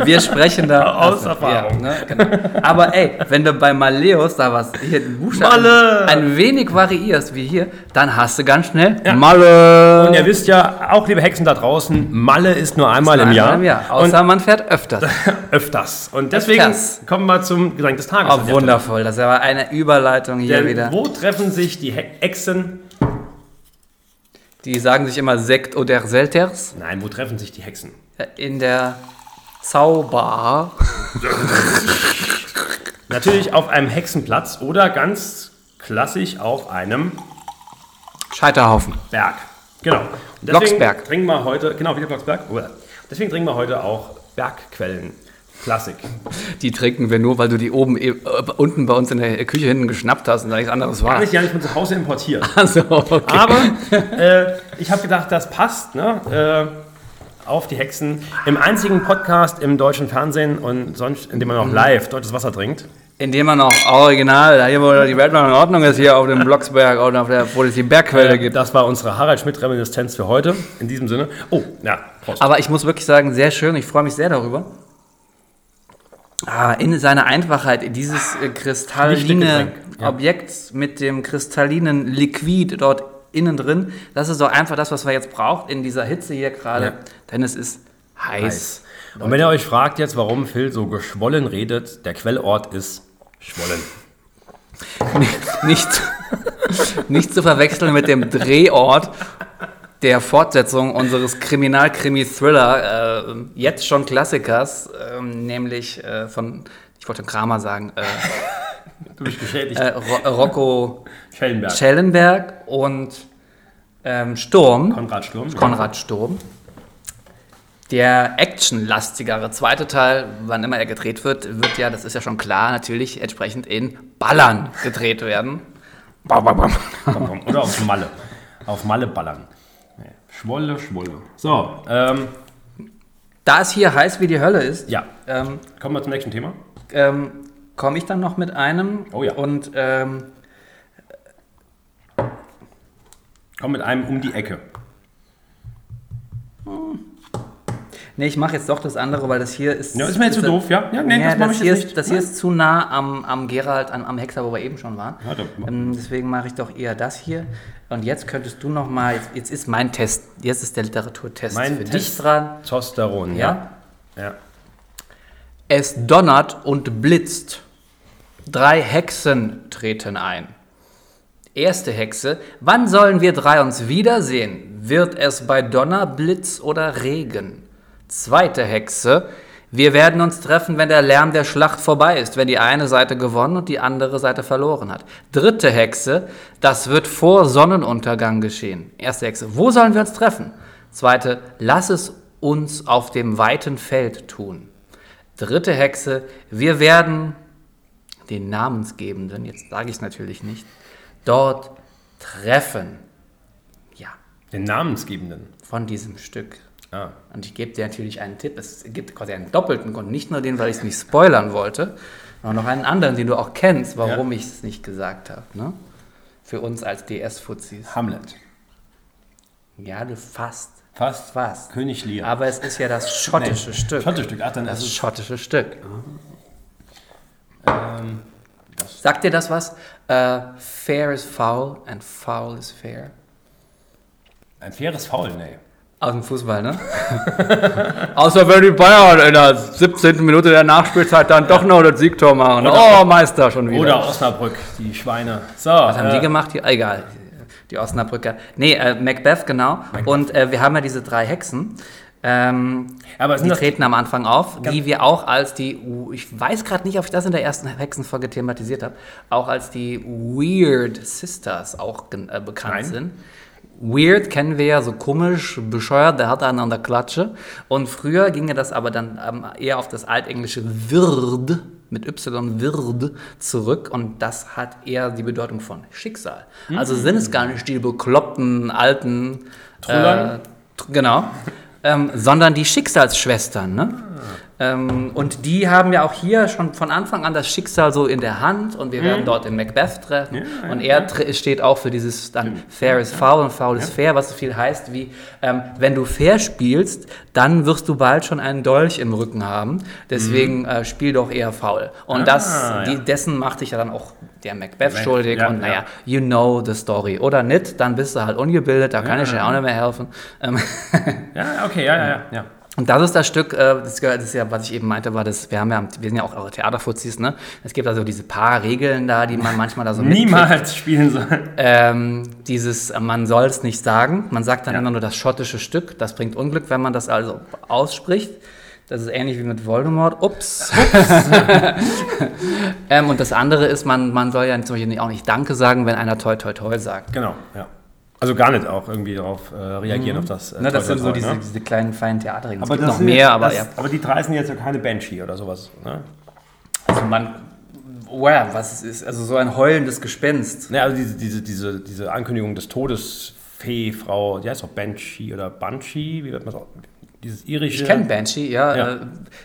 B: ich, wir sprechen da
A: Aus Erfahrung.
B: Ja, ne, genau. Aber ey, wenn du bei Maleus da was, hier den Buchstaben
A: Malle!
B: ein wenig variierst, wie hier, dann hast du ganz schnell
A: Ja.
B: Malle.
A: Und ihr wisst ja, auch liebe Hexen da draußen, Malle ist nur einmal im
B: Einmal
A: Jahr.
B: im Jahr. Außer man fährt öfters.
A: öfters. Und deswegen
B: Öfters.
A: kommen wir zum Getränk des Tages.
B: Oh, wundervoll, das ist aber eine Überleitung hier
A: Denn
B: wieder.
A: wo treffen sich die He Hexen?
B: Die sagen sich immer Sekt oder Selters
A: Nein, wo treffen sich die Hexen?
B: in der Zauber.
A: Natürlich auf einem Hexenplatz oder ganz klassisch auf einem
B: Scheiterhaufen.
A: Berg. Genau. Und deswegen
B: Blocksberg.
A: trinken wir heute, genau, wieder Blocksberg. Deswegen trinken wir heute auch Bergquellen. Klassik.
B: Die trinken wir nur, weil du die oben äh, unten bei uns in der Küche hinten geschnappt hast und da nichts anderes war.
A: Kann ich ja nicht von zu Hause importieren.
B: Also, okay.
A: Aber äh, ich habe gedacht, das passt ne? äh, auf die Hexen. Im einzigen Podcast im deutschen Fernsehen und sonst, in dem man
B: Mhm.
A: auch live deutsches Wasser trinkt.
B: Indem man noch original, da hier, wo die Welt noch in Ordnung ist, hier auf dem Blocksberg und auf der, wo es die Bergquelle gibt.
A: Das war unsere Harald Schmidt-Reminiszenz für heute. In diesem Sinne. Oh, ja, Prost.
B: Aber ich muss wirklich sagen, sehr schön, ich freue mich sehr darüber. Ah, in seiner Einfachheit, dieses äh, kristalline
A: ja.
B: Objekt mit dem kristallinen Liquid dort innen drin, das ist doch einfach das, was wir jetzt braucht in dieser Hitze hier gerade,
A: Ja.
B: denn es ist heiß.
A: Heiß. Und wenn ihr euch fragt jetzt, warum Phil so geschwollen redet, der Quellort ist Schwollen.
B: Nicht, nicht zu verwechseln mit dem Drehort der Fortsetzung unseres Kriminal-Krimi-Thriller, äh, jetzt schon Klassikers, ähm, nämlich äh, von, ich wollte Kramer sagen, äh,
A: Du bist geschädigt.
B: äh, Ro Rocco
A: Schellenberg.
B: Schellenberg und ähm, Sturm,
A: Konrad Sturm.
B: Konrad Sturm. Der actionlastigere zweite Teil, wann immer er gedreht wird, wird ja, das ist ja schon klar, natürlich entsprechend in Ballern gedreht werden. Bam, bam, bam.
A: Oder auf Malle. Auf Malle ballern. Schwolle, Schwolle. So, ähm,
B: Da es hier heiß wie die Hölle ist,
A: ja.
B: ähm,
A: Kommen wir zum nächsten Thema.
B: ähm, komme ich dann noch mit einem.
A: Oh ja.
B: Und ähm,
A: Komm mit einem um die Ecke.
B: Nee, ich mache jetzt doch das andere, weil das hier ist.
A: Ja, ist mir jetzt zu doof, ja? Ja, nee,
B: ja,
A: das mache ich
B: hier
A: jetzt
B: ist,
A: nicht.
B: das hier ist zu nah am, am Gerald, am, am Hexer, wo wir eben schon waren.
A: Ja,
B: ähm, deswegen mache ich doch eher das hier. Und jetzt könntest du noch mal, jetzt, jetzt ist mein Test, jetzt ist der Literaturtest
A: Mein
B: für dich
A: Test.
B: dran.
A: Testosteron,
B: Ja?
A: ja. Ja.
B: Es donnert und blitzt. Drei Hexen treten ein. Erste Hexe, wann sollen wir drei uns wiedersehen? Wird es bei Donner, Blitz oder Regen? Zweite Hexe, wir werden uns treffen, wenn der Lärm der Schlacht vorbei ist, wenn die eine Seite gewonnen und die andere Seite verloren hat. Dritte Hexe, das wird vor Sonnenuntergang geschehen. Erste Hexe, wo sollen wir uns treffen? Zweite, lass es uns auf dem weiten Feld tun. Dritte Hexe, wir werden den Namensgebenden, jetzt sage ich es natürlich nicht, dort treffen. Ja,
A: Den Namensgebenden.
B: von diesem Stück.
A: Ah.
B: Und ich gebe dir natürlich einen Tipp. Es gibt quasi einen doppelten Grund. Nicht nur den, weil ich es nicht spoilern wollte, sondern noch einen anderen, den du auch kennst, warum ich es nicht gesagt habe. Ne? Für uns als DS-Fuzis.
A: Hamlet.
B: Ja, du fast.
A: Fast.
B: Fast.
A: König Lear.
B: Aber es ist ja das schottische Stück.
A: Vierte Stück. Ach, dann
B: Das
A: ist es.
B: schottische Stück.
A: Ähm,
B: Sagt dir das was? Äh, fair is foul and foul is fair.
A: ein faires Foul, nee.
B: Aus dem Fußball, ne? Außer wenn die Bayern in der 17. Minute der Nachspielzeit dann doch noch das Siegtor machen.
A: Oder-
B: oh, Meister schon wieder.
A: Oder Osnabrück, die Schweine. So,
B: Was haben
A: äh,
B: die gemacht? Die, egal. Die Osnabrücker. Nee, äh, Macbeth, genau. Und äh, wir haben ja diese drei Hexen. Ähm,
A: Aber
B: die treten am Anfang auf, die wir auch als die, ich weiß gerade nicht, ob ich das in der ersten Hexenfolge thematisiert habe, auch als die Weird Sisters auch äh, bekannt
A: Nein.
B: sind. Weird kennen wir ja so komisch, bescheuert, der hat einen an der Klatsche. Und früher ginge das aber dann ähm, eher auf das altenglische Wird mit Y Wird zurück und das hat eher die Bedeutung von Schicksal. Also sind es gar nicht die bekloppten alten
A: Trullern?
B: äh, genau, ähm, sondern die Schicksalsschwestern. Ne? Ähm, und die haben ja auch hier schon von Anfang an das Schicksal so in der Hand und wir werden dort in Macbeth treffen. und er tr- steht auch für dieses dann Fair is foul und foul is fair, was so viel heißt wie, ähm, wenn du fair spielst, dann wirst du bald schon einen Dolch im Rücken haben. Deswegen äh, spiel doch eher faul. Und das,
A: ja.
B: die, dessen macht dich ja dann auch der Macbeth
A: Mac-
B: schuldig.
A: ja,
B: und naja,
A: ja.
B: you know the story. Oder nicht, dann bist du halt ungebildet, da kann ich dir auch nicht mehr helfen. Ähm,
A: Ja, okay, ja, ja, ja.
B: Und das ist das Stück, äh, das, ist ja, was ich eben meinte, war das, wir haben ja, wir sind ja auch eure Theaterfuzis, ne? Es gibt also diese paar Regeln da, die man manchmal da so.
A: Niemals spielen sollen.
B: Ähm, dieses, man soll es nicht sagen, man sagt dann
A: Ja.
B: immer nur das schottische Stück, das bringt Unglück, wenn man das also ausspricht. Das ist ähnlich wie mit Voldemort. Ups. ähm, und das andere ist, man, man soll ja zum Beispiel auch nicht Danke sagen, wenn einer toi toi toi sagt.
A: Genau, ja. Also gar nicht auch irgendwie darauf äh, reagieren auf das. Äh,
B: Ne, das sind so diese,
A: ne?
B: diese kleinen feinen Theaterregeln. Es
A: Aber
B: gibt noch
A: sind
B: mehr,
A: jetzt,
B: aber
A: das,
B: ja.
A: aber die drei sind jetzt ja keine Banshee oder sowas. Ne?
B: Also man, wow, was es ist, also so ein heulendes Gespenst.
A: Ne, also diese, diese, diese, diese Ankündigung des Todes, Fee, Frau, die heißt auch Banshee oder Banshee, wie wird man das auch? Dieses irische.
B: Ich kenne Banshee, ja.
A: Ja.
B: Äh,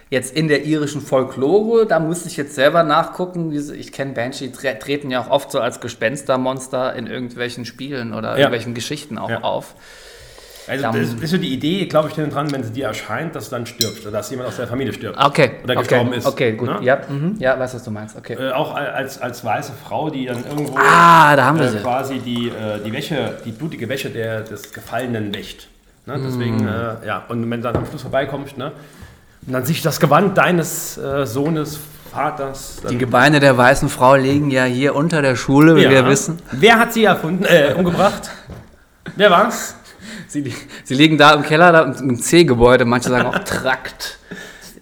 B: jetzt in der irischen Folklore, da müsste ich jetzt selber nachgucken. Ich kenne Banshee, tre treten ja auch oft so als Gespenstermonster in irgendwelchen Spielen oder
A: Ja.
B: irgendwelchen Geschichten auch
A: Ja.
B: auf.
A: Also
B: Dann-
A: das ist so die Idee, glaube ich, dran, wenn sie dir erscheint, dass dann stirbt oder dass jemand aus der Familie stirbt.
B: Okay.
A: Oder
B: okay.
A: gestorben ist.
B: Okay, gut.
A: Ne?
B: Ja, mhm. ja, weiß, was du meinst. Okay.
A: Äh, auch als, als weiße Frau, die dann irgendwo
B: Ah, da haben wir
A: äh,
B: sie.
A: quasi die, äh, die Wäsche, die blutige Wäsche der, des Gefallenen wäscht. Ne? Deswegen,
B: Mm.
A: äh, ja, und wenn du dann am Schluss vorbeikommst, ne? und dann siehst du das Gewand deines äh, Sohnes, Vaters.
B: Die Gebeine der weißen Frau liegen ja hier unter der Schule, wie
A: Ja.
B: wir wissen.
A: Wer hat sie erfunden, äh, umgebracht? Wer war's?
B: Sie, sie liegen da im Keller, da im C-Gebäude. Manche sagen auch Trakt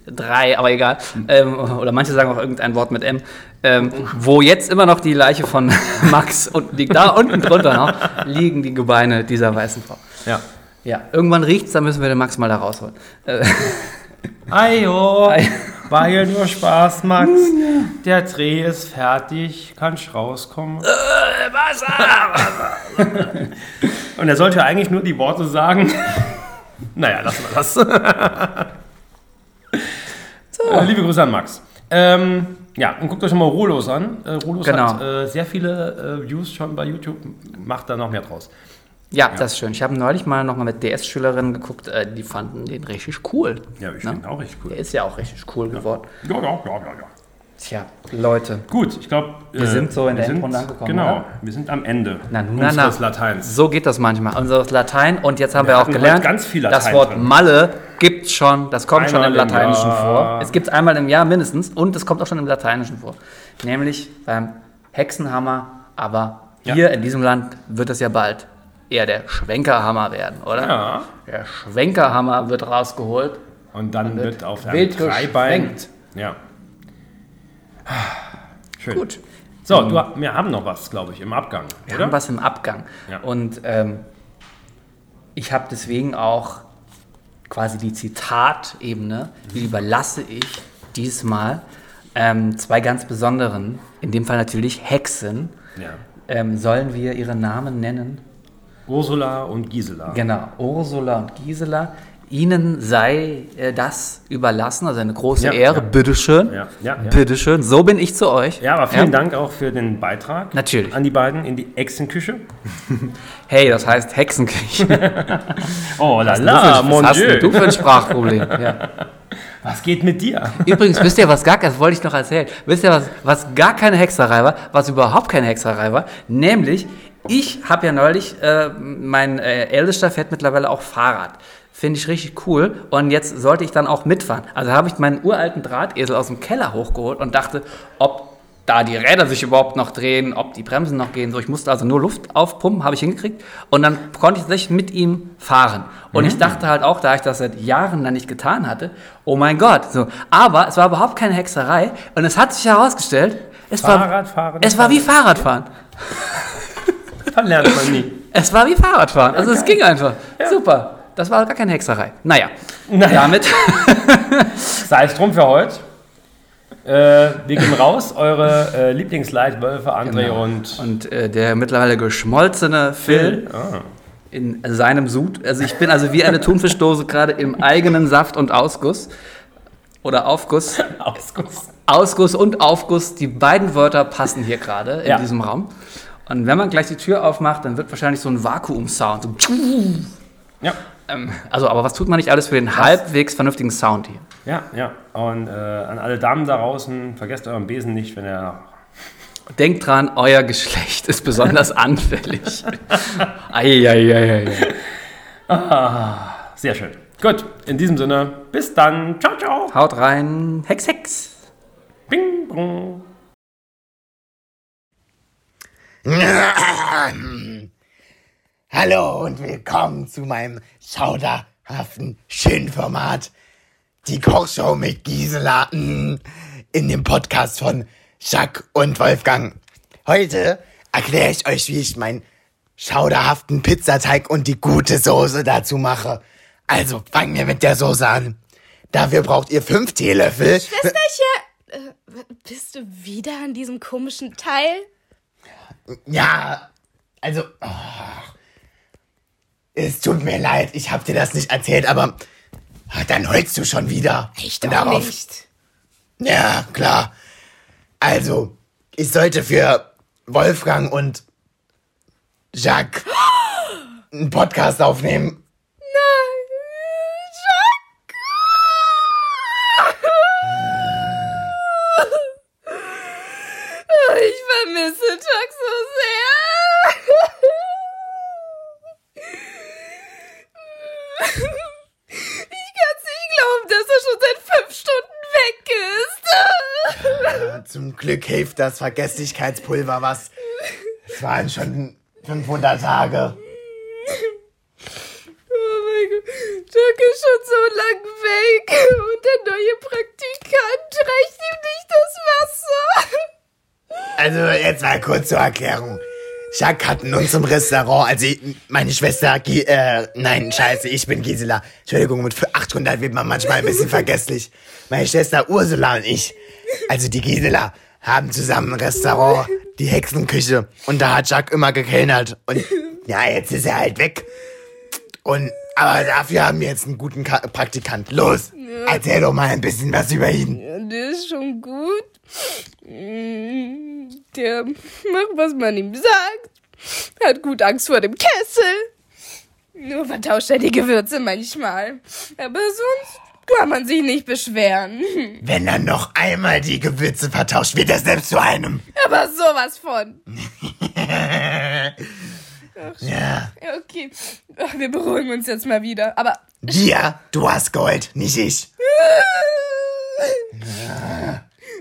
B: 3, aber egal. Ähm, oder manche sagen auch irgendein Wort mit M. Ähm, wo jetzt immer noch die Leiche von Max und liegt da unten drunter noch, liegen die Gebeine dieser weißen Frau.
A: Ja.
B: Ja, irgendwann riecht's, dann müssen wir den Max mal da rausholen. Äh,
A: Ajo, war hier nur Spaß, Max. Der Dreh ist fertig, kannst rauskommen. Wasser! Und er sollte eigentlich nur die Worte sagen. Naja, lassen wir das. Äh, Liebe Grüße an Max. Ähm, ja, und guckt euch mal Rolos an. Äh, Rolos
B: Genau.
A: hat äh, sehr viele äh, Views schon bei YouTube. Macht da noch mehr draus.
B: Ja, das ist schön. Ich habe neulich mal nochmal mit DS-Schülerinnen geguckt, äh, die fanden den richtig cool.
A: Ja, ich
B: Ne?
A: finde auch richtig cool.
B: Der ist ja auch richtig cool geworden.
A: Ja, ja, ja, ja, ja.
B: Tja, Leute.
A: Gut, ich glaube.
B: Wir sind so in der Endrunde angekommen,
A: Genau,
B: oder?
A: wir sind am Ende
B: Na, nun, na, na.
A: unseres Lateins.
B: So geht das manchmal. Unseres Latein und jetzt haben wir,
A: Wir
B: auch gelernt,
A: ganz viel
B: das Wort
A: drin.
B: Malle gibt schon, das kommt schon
A: Einmal
B: im
A: im
B: Lateinischen
A: Jahr.
B: vor. Es gibt einmal im Jahr mindestens und es kommt auch schon im Lateinischen vor. Nämlich beim Hexenhammer, aber
A: Ja.
B: hier in diesem Land wird es ja bald eher der Schwenkerhammer werden, oder?
A: Ja.
B: Der Schwenkerhammer wird rausgeholt.
A: Und dann wird auf einem Dreibein. Ja. Schön.
B: Gut.
A: So, du, wir haben noch was, glaube ich, im Abgang.
B: Wir
A: oder?
B: haben was im Abgang.
A: Ja.
B: Und ähm, ich habe deswegen auch quasi die Zitatebene, die überlasse ich diesmal ähm, zwei ganz besonderen, in dem Fall natürlich Hexen.
A: Ja.
B: Ähm, sollen wir ihre Namen nennen?
A: Ursula und Gisela.
B: Genau, Ursula und Gisela. Ihnen sei äh, das überlassen, also eine große
A: Ja,
B: Ehre.
A: ja.
B: Bitteschön.
A: Ja, ja, ja.
B: Bitteschön. So bin ich zu euch.
A: Ja, aber vielen Dank auch für den Beitrag.
B: Natürlich.
A: An die beiden in die Echsenküche.
B: Hey, das heißt Hexenkirche.
A: Oh la
B: Was
A: la, mon
B: hast denn
A: Dieu.
B: du für ein Sprachproblem?
A: Was geht mit dir?
B: Übrigens, wisst ihr, was gar, das wollte ich noch erzählen, wisst ihr, was, was gar keine Hexerei war, was überhaupt keine Hexerei war? Nämlich, ich habe ja neulich, äh, mein äh, Ältester fährt mittlerweile auch Fahrrad. Finde ich richtig cool. Und jetzt sollte ich dann auch mitfahren. Also habe ich meinen uralten Drahtesel aus dem Keller hochgeholt und dachte, ob da die Räder sich überhaupt noch drehen, ob die Bremsen noch gehen. So, ich musste also nur Luft aufpumpen, habe ich hingekriegt. Und dann konnte ich tatsächlich mit ihm fahren. Und ich dachte halt auch, da ich das seit Jahren dann nicht getan hatte, oh mein Gott. So. Aber es war überhaupt keine Hexerei. Und es hat sich herausgestellt, es war,
A: Fahrradfahren.
B: es war wie Fahrradfahren.
A: Verlernt man nie.
B: Es war wie Fahrradfahren. Also es ging einfach. Super. Das war gar keine Hexerei. Naja,
A: Naja.
B: damit
A: Sei es drum für heute. Äh, wir gehen raus. Eure äh, Lieblingsleitwölfe, André
B: Genau.
A: und
B: Und äh, der mittlerweile geschmolzene Phil
A: Ah.
B: in seinem Sud. Also ich bin also wie eine Thunfischdose gerade im eigenen Saft und Ausguss. Oder Aufguss.
A: Ausguss.
B: Ausguss und Aufguss, die beiden Wörter passen hier gerade in
A: Ja.
B: diesem Raum. Und wenn man gleich die Tür aufmacht, dann wird wahrscheinlich so ein Vakuum-Sound. So
A: Ja.
B: ähm, also, aber was tut man nicht alles für den halbwegs vernünftigen Sound hier?
A: Ja, ja. Und äh, an alle Damen da draußen, vergesst euren Besen nicht, wenn er.
B: Denkt dran, euer Geschlecht ist besonders anfällig. Eieieiei.
A: Sehr schön. Gut, in diesem Sinne, bis dann. Ciao, ciao.
B: Haut rein, Hex, Hex.
A: Bing, bong.
C: Hallo und willkommen zu meinem schauderhaften Schönformat die Kochshow mit Gisela mm, in dem Podcast von Jacques und Wolfgang. Heute erkläre ich euch, wie ich meinen schauderhaften Pizzateig und die gute Soße dazu mache. Also fangen wir mit der Soße an. Dafür braucht ihr fünf Teelöffel.
D: Schwesterchen, äh, bist du wieder an diesem komischen Teil?
C: Ja, also. Oh, es tut mir leid, ich hab dir das nicht erzählt, aber ah, dann heulst du schon wieder.
D: Ich doch nicht.
C: Ja, klar. Also, ich sollte für Wolfgang und Jacques einen Podcast aufnehmen.
D: Ich vermisse Chuck so sehr. Ich kann's nicht glauben, dass er schon seit fünf Stunden weg ist.
C: Ja, Zum Glück hilft das Vergesslichkeitspulver was. Es waren schon 500 Tage.
D: Oh mein Gott, Chuck ist schon so lang weg. Und der neue Praktikant reicht ihm nicht das Wasser.
C: Also jetzt mal kurz zur Erklärung. Jacques hat in unserem Restaurant, also ich- meine Schwester, Gi äh, nein, scheiße, ich bin Gisela. Entschuldigung, mit 800 wird man manchmal ein bisschen vergesslich. Meine Schwester Ursula und ich, also die Gisela, haben zusammen ein Restaurant, die Hexenküche. Und da hat Jacques immer gekellnert. Und ja, jetzt ist er halt weg. Und, aber dafür haben wir jetzt einen guten Ka Praktikant. Los, erzähl doch mal ein bisschen was über ihn.
D: Ja, der ist schon gut. Der macht, was man ihm sagt. Hat gut Angst vor dem Kessel. Nur vertauscht er die Gewürze manchmal. Aber sonst kann man sich nicht beschweren.
C: Wenn er noch einmal die Gewürze vertauscht, wird er selbst zu einem.
D: Aber sowas von.
C: Ja.
D: Ja, okay. Ach, Wir beruhigen uns jetzt mal wieder. Aber
C: Wir, du hast Gold, nicht ich.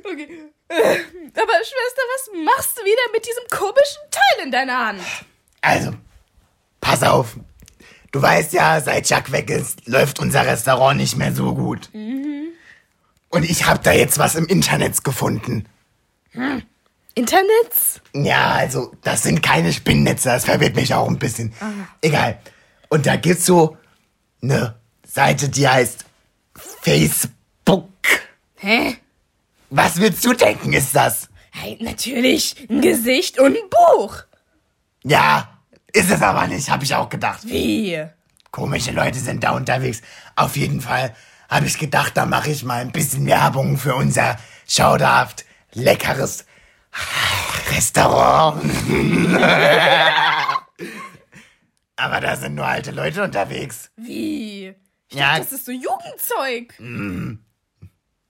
D: Okay. Äh, Aber Schwester, was machst du wieder mit diesem komischen Teil in deiner Hand?
C: Also, pass auf. Du weißt ja, seit Jack weg ist, läuft unser Restaurant nicht mehr so gut. Und ich hab da jetzt was im Internet gefunden.
D: Internets?
C: Ja, also, das sind keine Spinnnetze, das verwirrt mich auch ein bisschen. Egal. Und da gibt's so eine Seite, die heißt Facebook.
D: Hä?
C: Was willst du denken, ist das?
D: Hey, natürlich ein Gesicht und ein Buch.
C: Ja, ist es aber nicht, hab ich auch gedacht.
D: Wie?
C: Komische Leute sind da unterwegs. Auf jeden Fall habe ich gedacht, da mache ich mal ein bisschen Werbung für unser schauderhaft leckeres Restaurant. Aber da sind nur alte Leute unterwegs.
D: Wie? Ich
C: Ja.
D: dachte, das ist so Jugendzeug.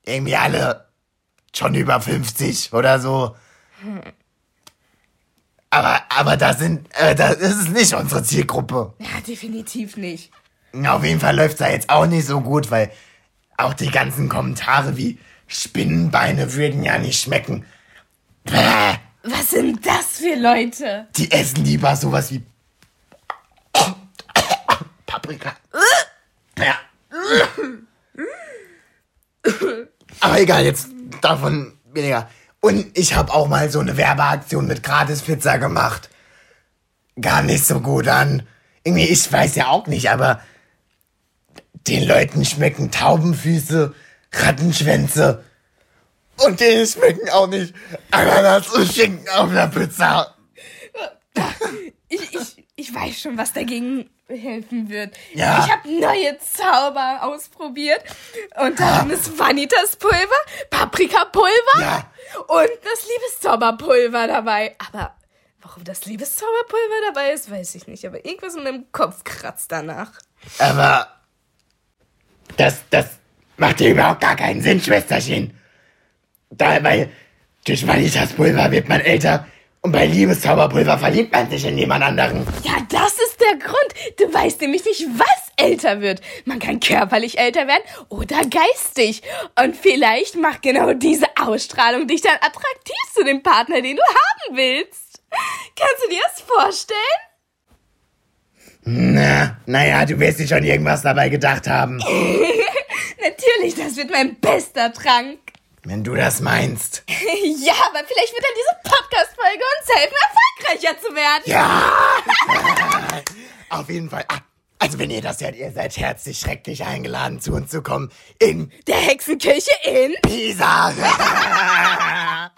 C: Irgendwie alle schon über 50 oder so. Aber, aber da sind, äh, das ist nicht unsere Zielgruppe.
D: Ja, definitiv nicht.
C: Auf jeden Fall läuft's da jetzt auch nicht so gut, weil auch die ganzen Kommentare wie Spinnenbeine würden ja nicht schmecken. Bäh,
D: Was sind das für Leute?
C: Die essen lieber sowas wie Paprika. Ja. Aber egal, jetzt davon weniger. Und ich habe auch mal so eine Werbeaktion mit Gratispizza gemacht. Gar nicht so gut an. Irgendwie, ich weiß ja auch nicht, aber den Leuten schmecken Taubenfüße, Rattenschwänze. Und denen schmecken auch nicht Ananas und Schinken auf der Pizza.
D: Ich, ich, ich weiß schon, was dagegen helfen wird.
C: Ja.
D: Ich habe neue Zauber ausprobiert. Und darin ist Vanitas-Pulver, Paprikapulver
C: Ja.
D: und das Liebeszauberpulver dabei. Aber warum das Liebeszauberpulver dabei ist, weiß ich nicht. Aber irgendwas in meinem Kopf kratzt danach.
C: Aber das, das macht ja überhaupt gar keinen Sinn, Schwesterchen. Da, weil durch Vanitas-Pulver wird man älter und bei Liebeszauberpulver verliebt man sich in jemand anderen.
D: Ja, das ist der Grund. Du weißt nämlich nicht, was älter wird. Man kann körperlich älter werden oder geistig. Und vielleicht macht genau diese Ausstrahlung dich dann attraktiv zu dem Partner, den du haben willst. Kannst du dir das vorstellen?
C: Na, naja, du wirst dir schon irgendwas dabei gedacht haben.
D: Natürlich, das wird mein bester Trank.
C: Wenn du das meinst.
D: ja, aber vielleicht wird dann diese Podcast-Folge uns helfen, erfolgreicher zu werden.
C: Ja! Auf jeden Fall. Ah, also wenn ihr das hört, ihr seid herzlich schrecklich eingeladen, zu uns zu kommen in
D: Der Hexenkirche in
C: Pisa.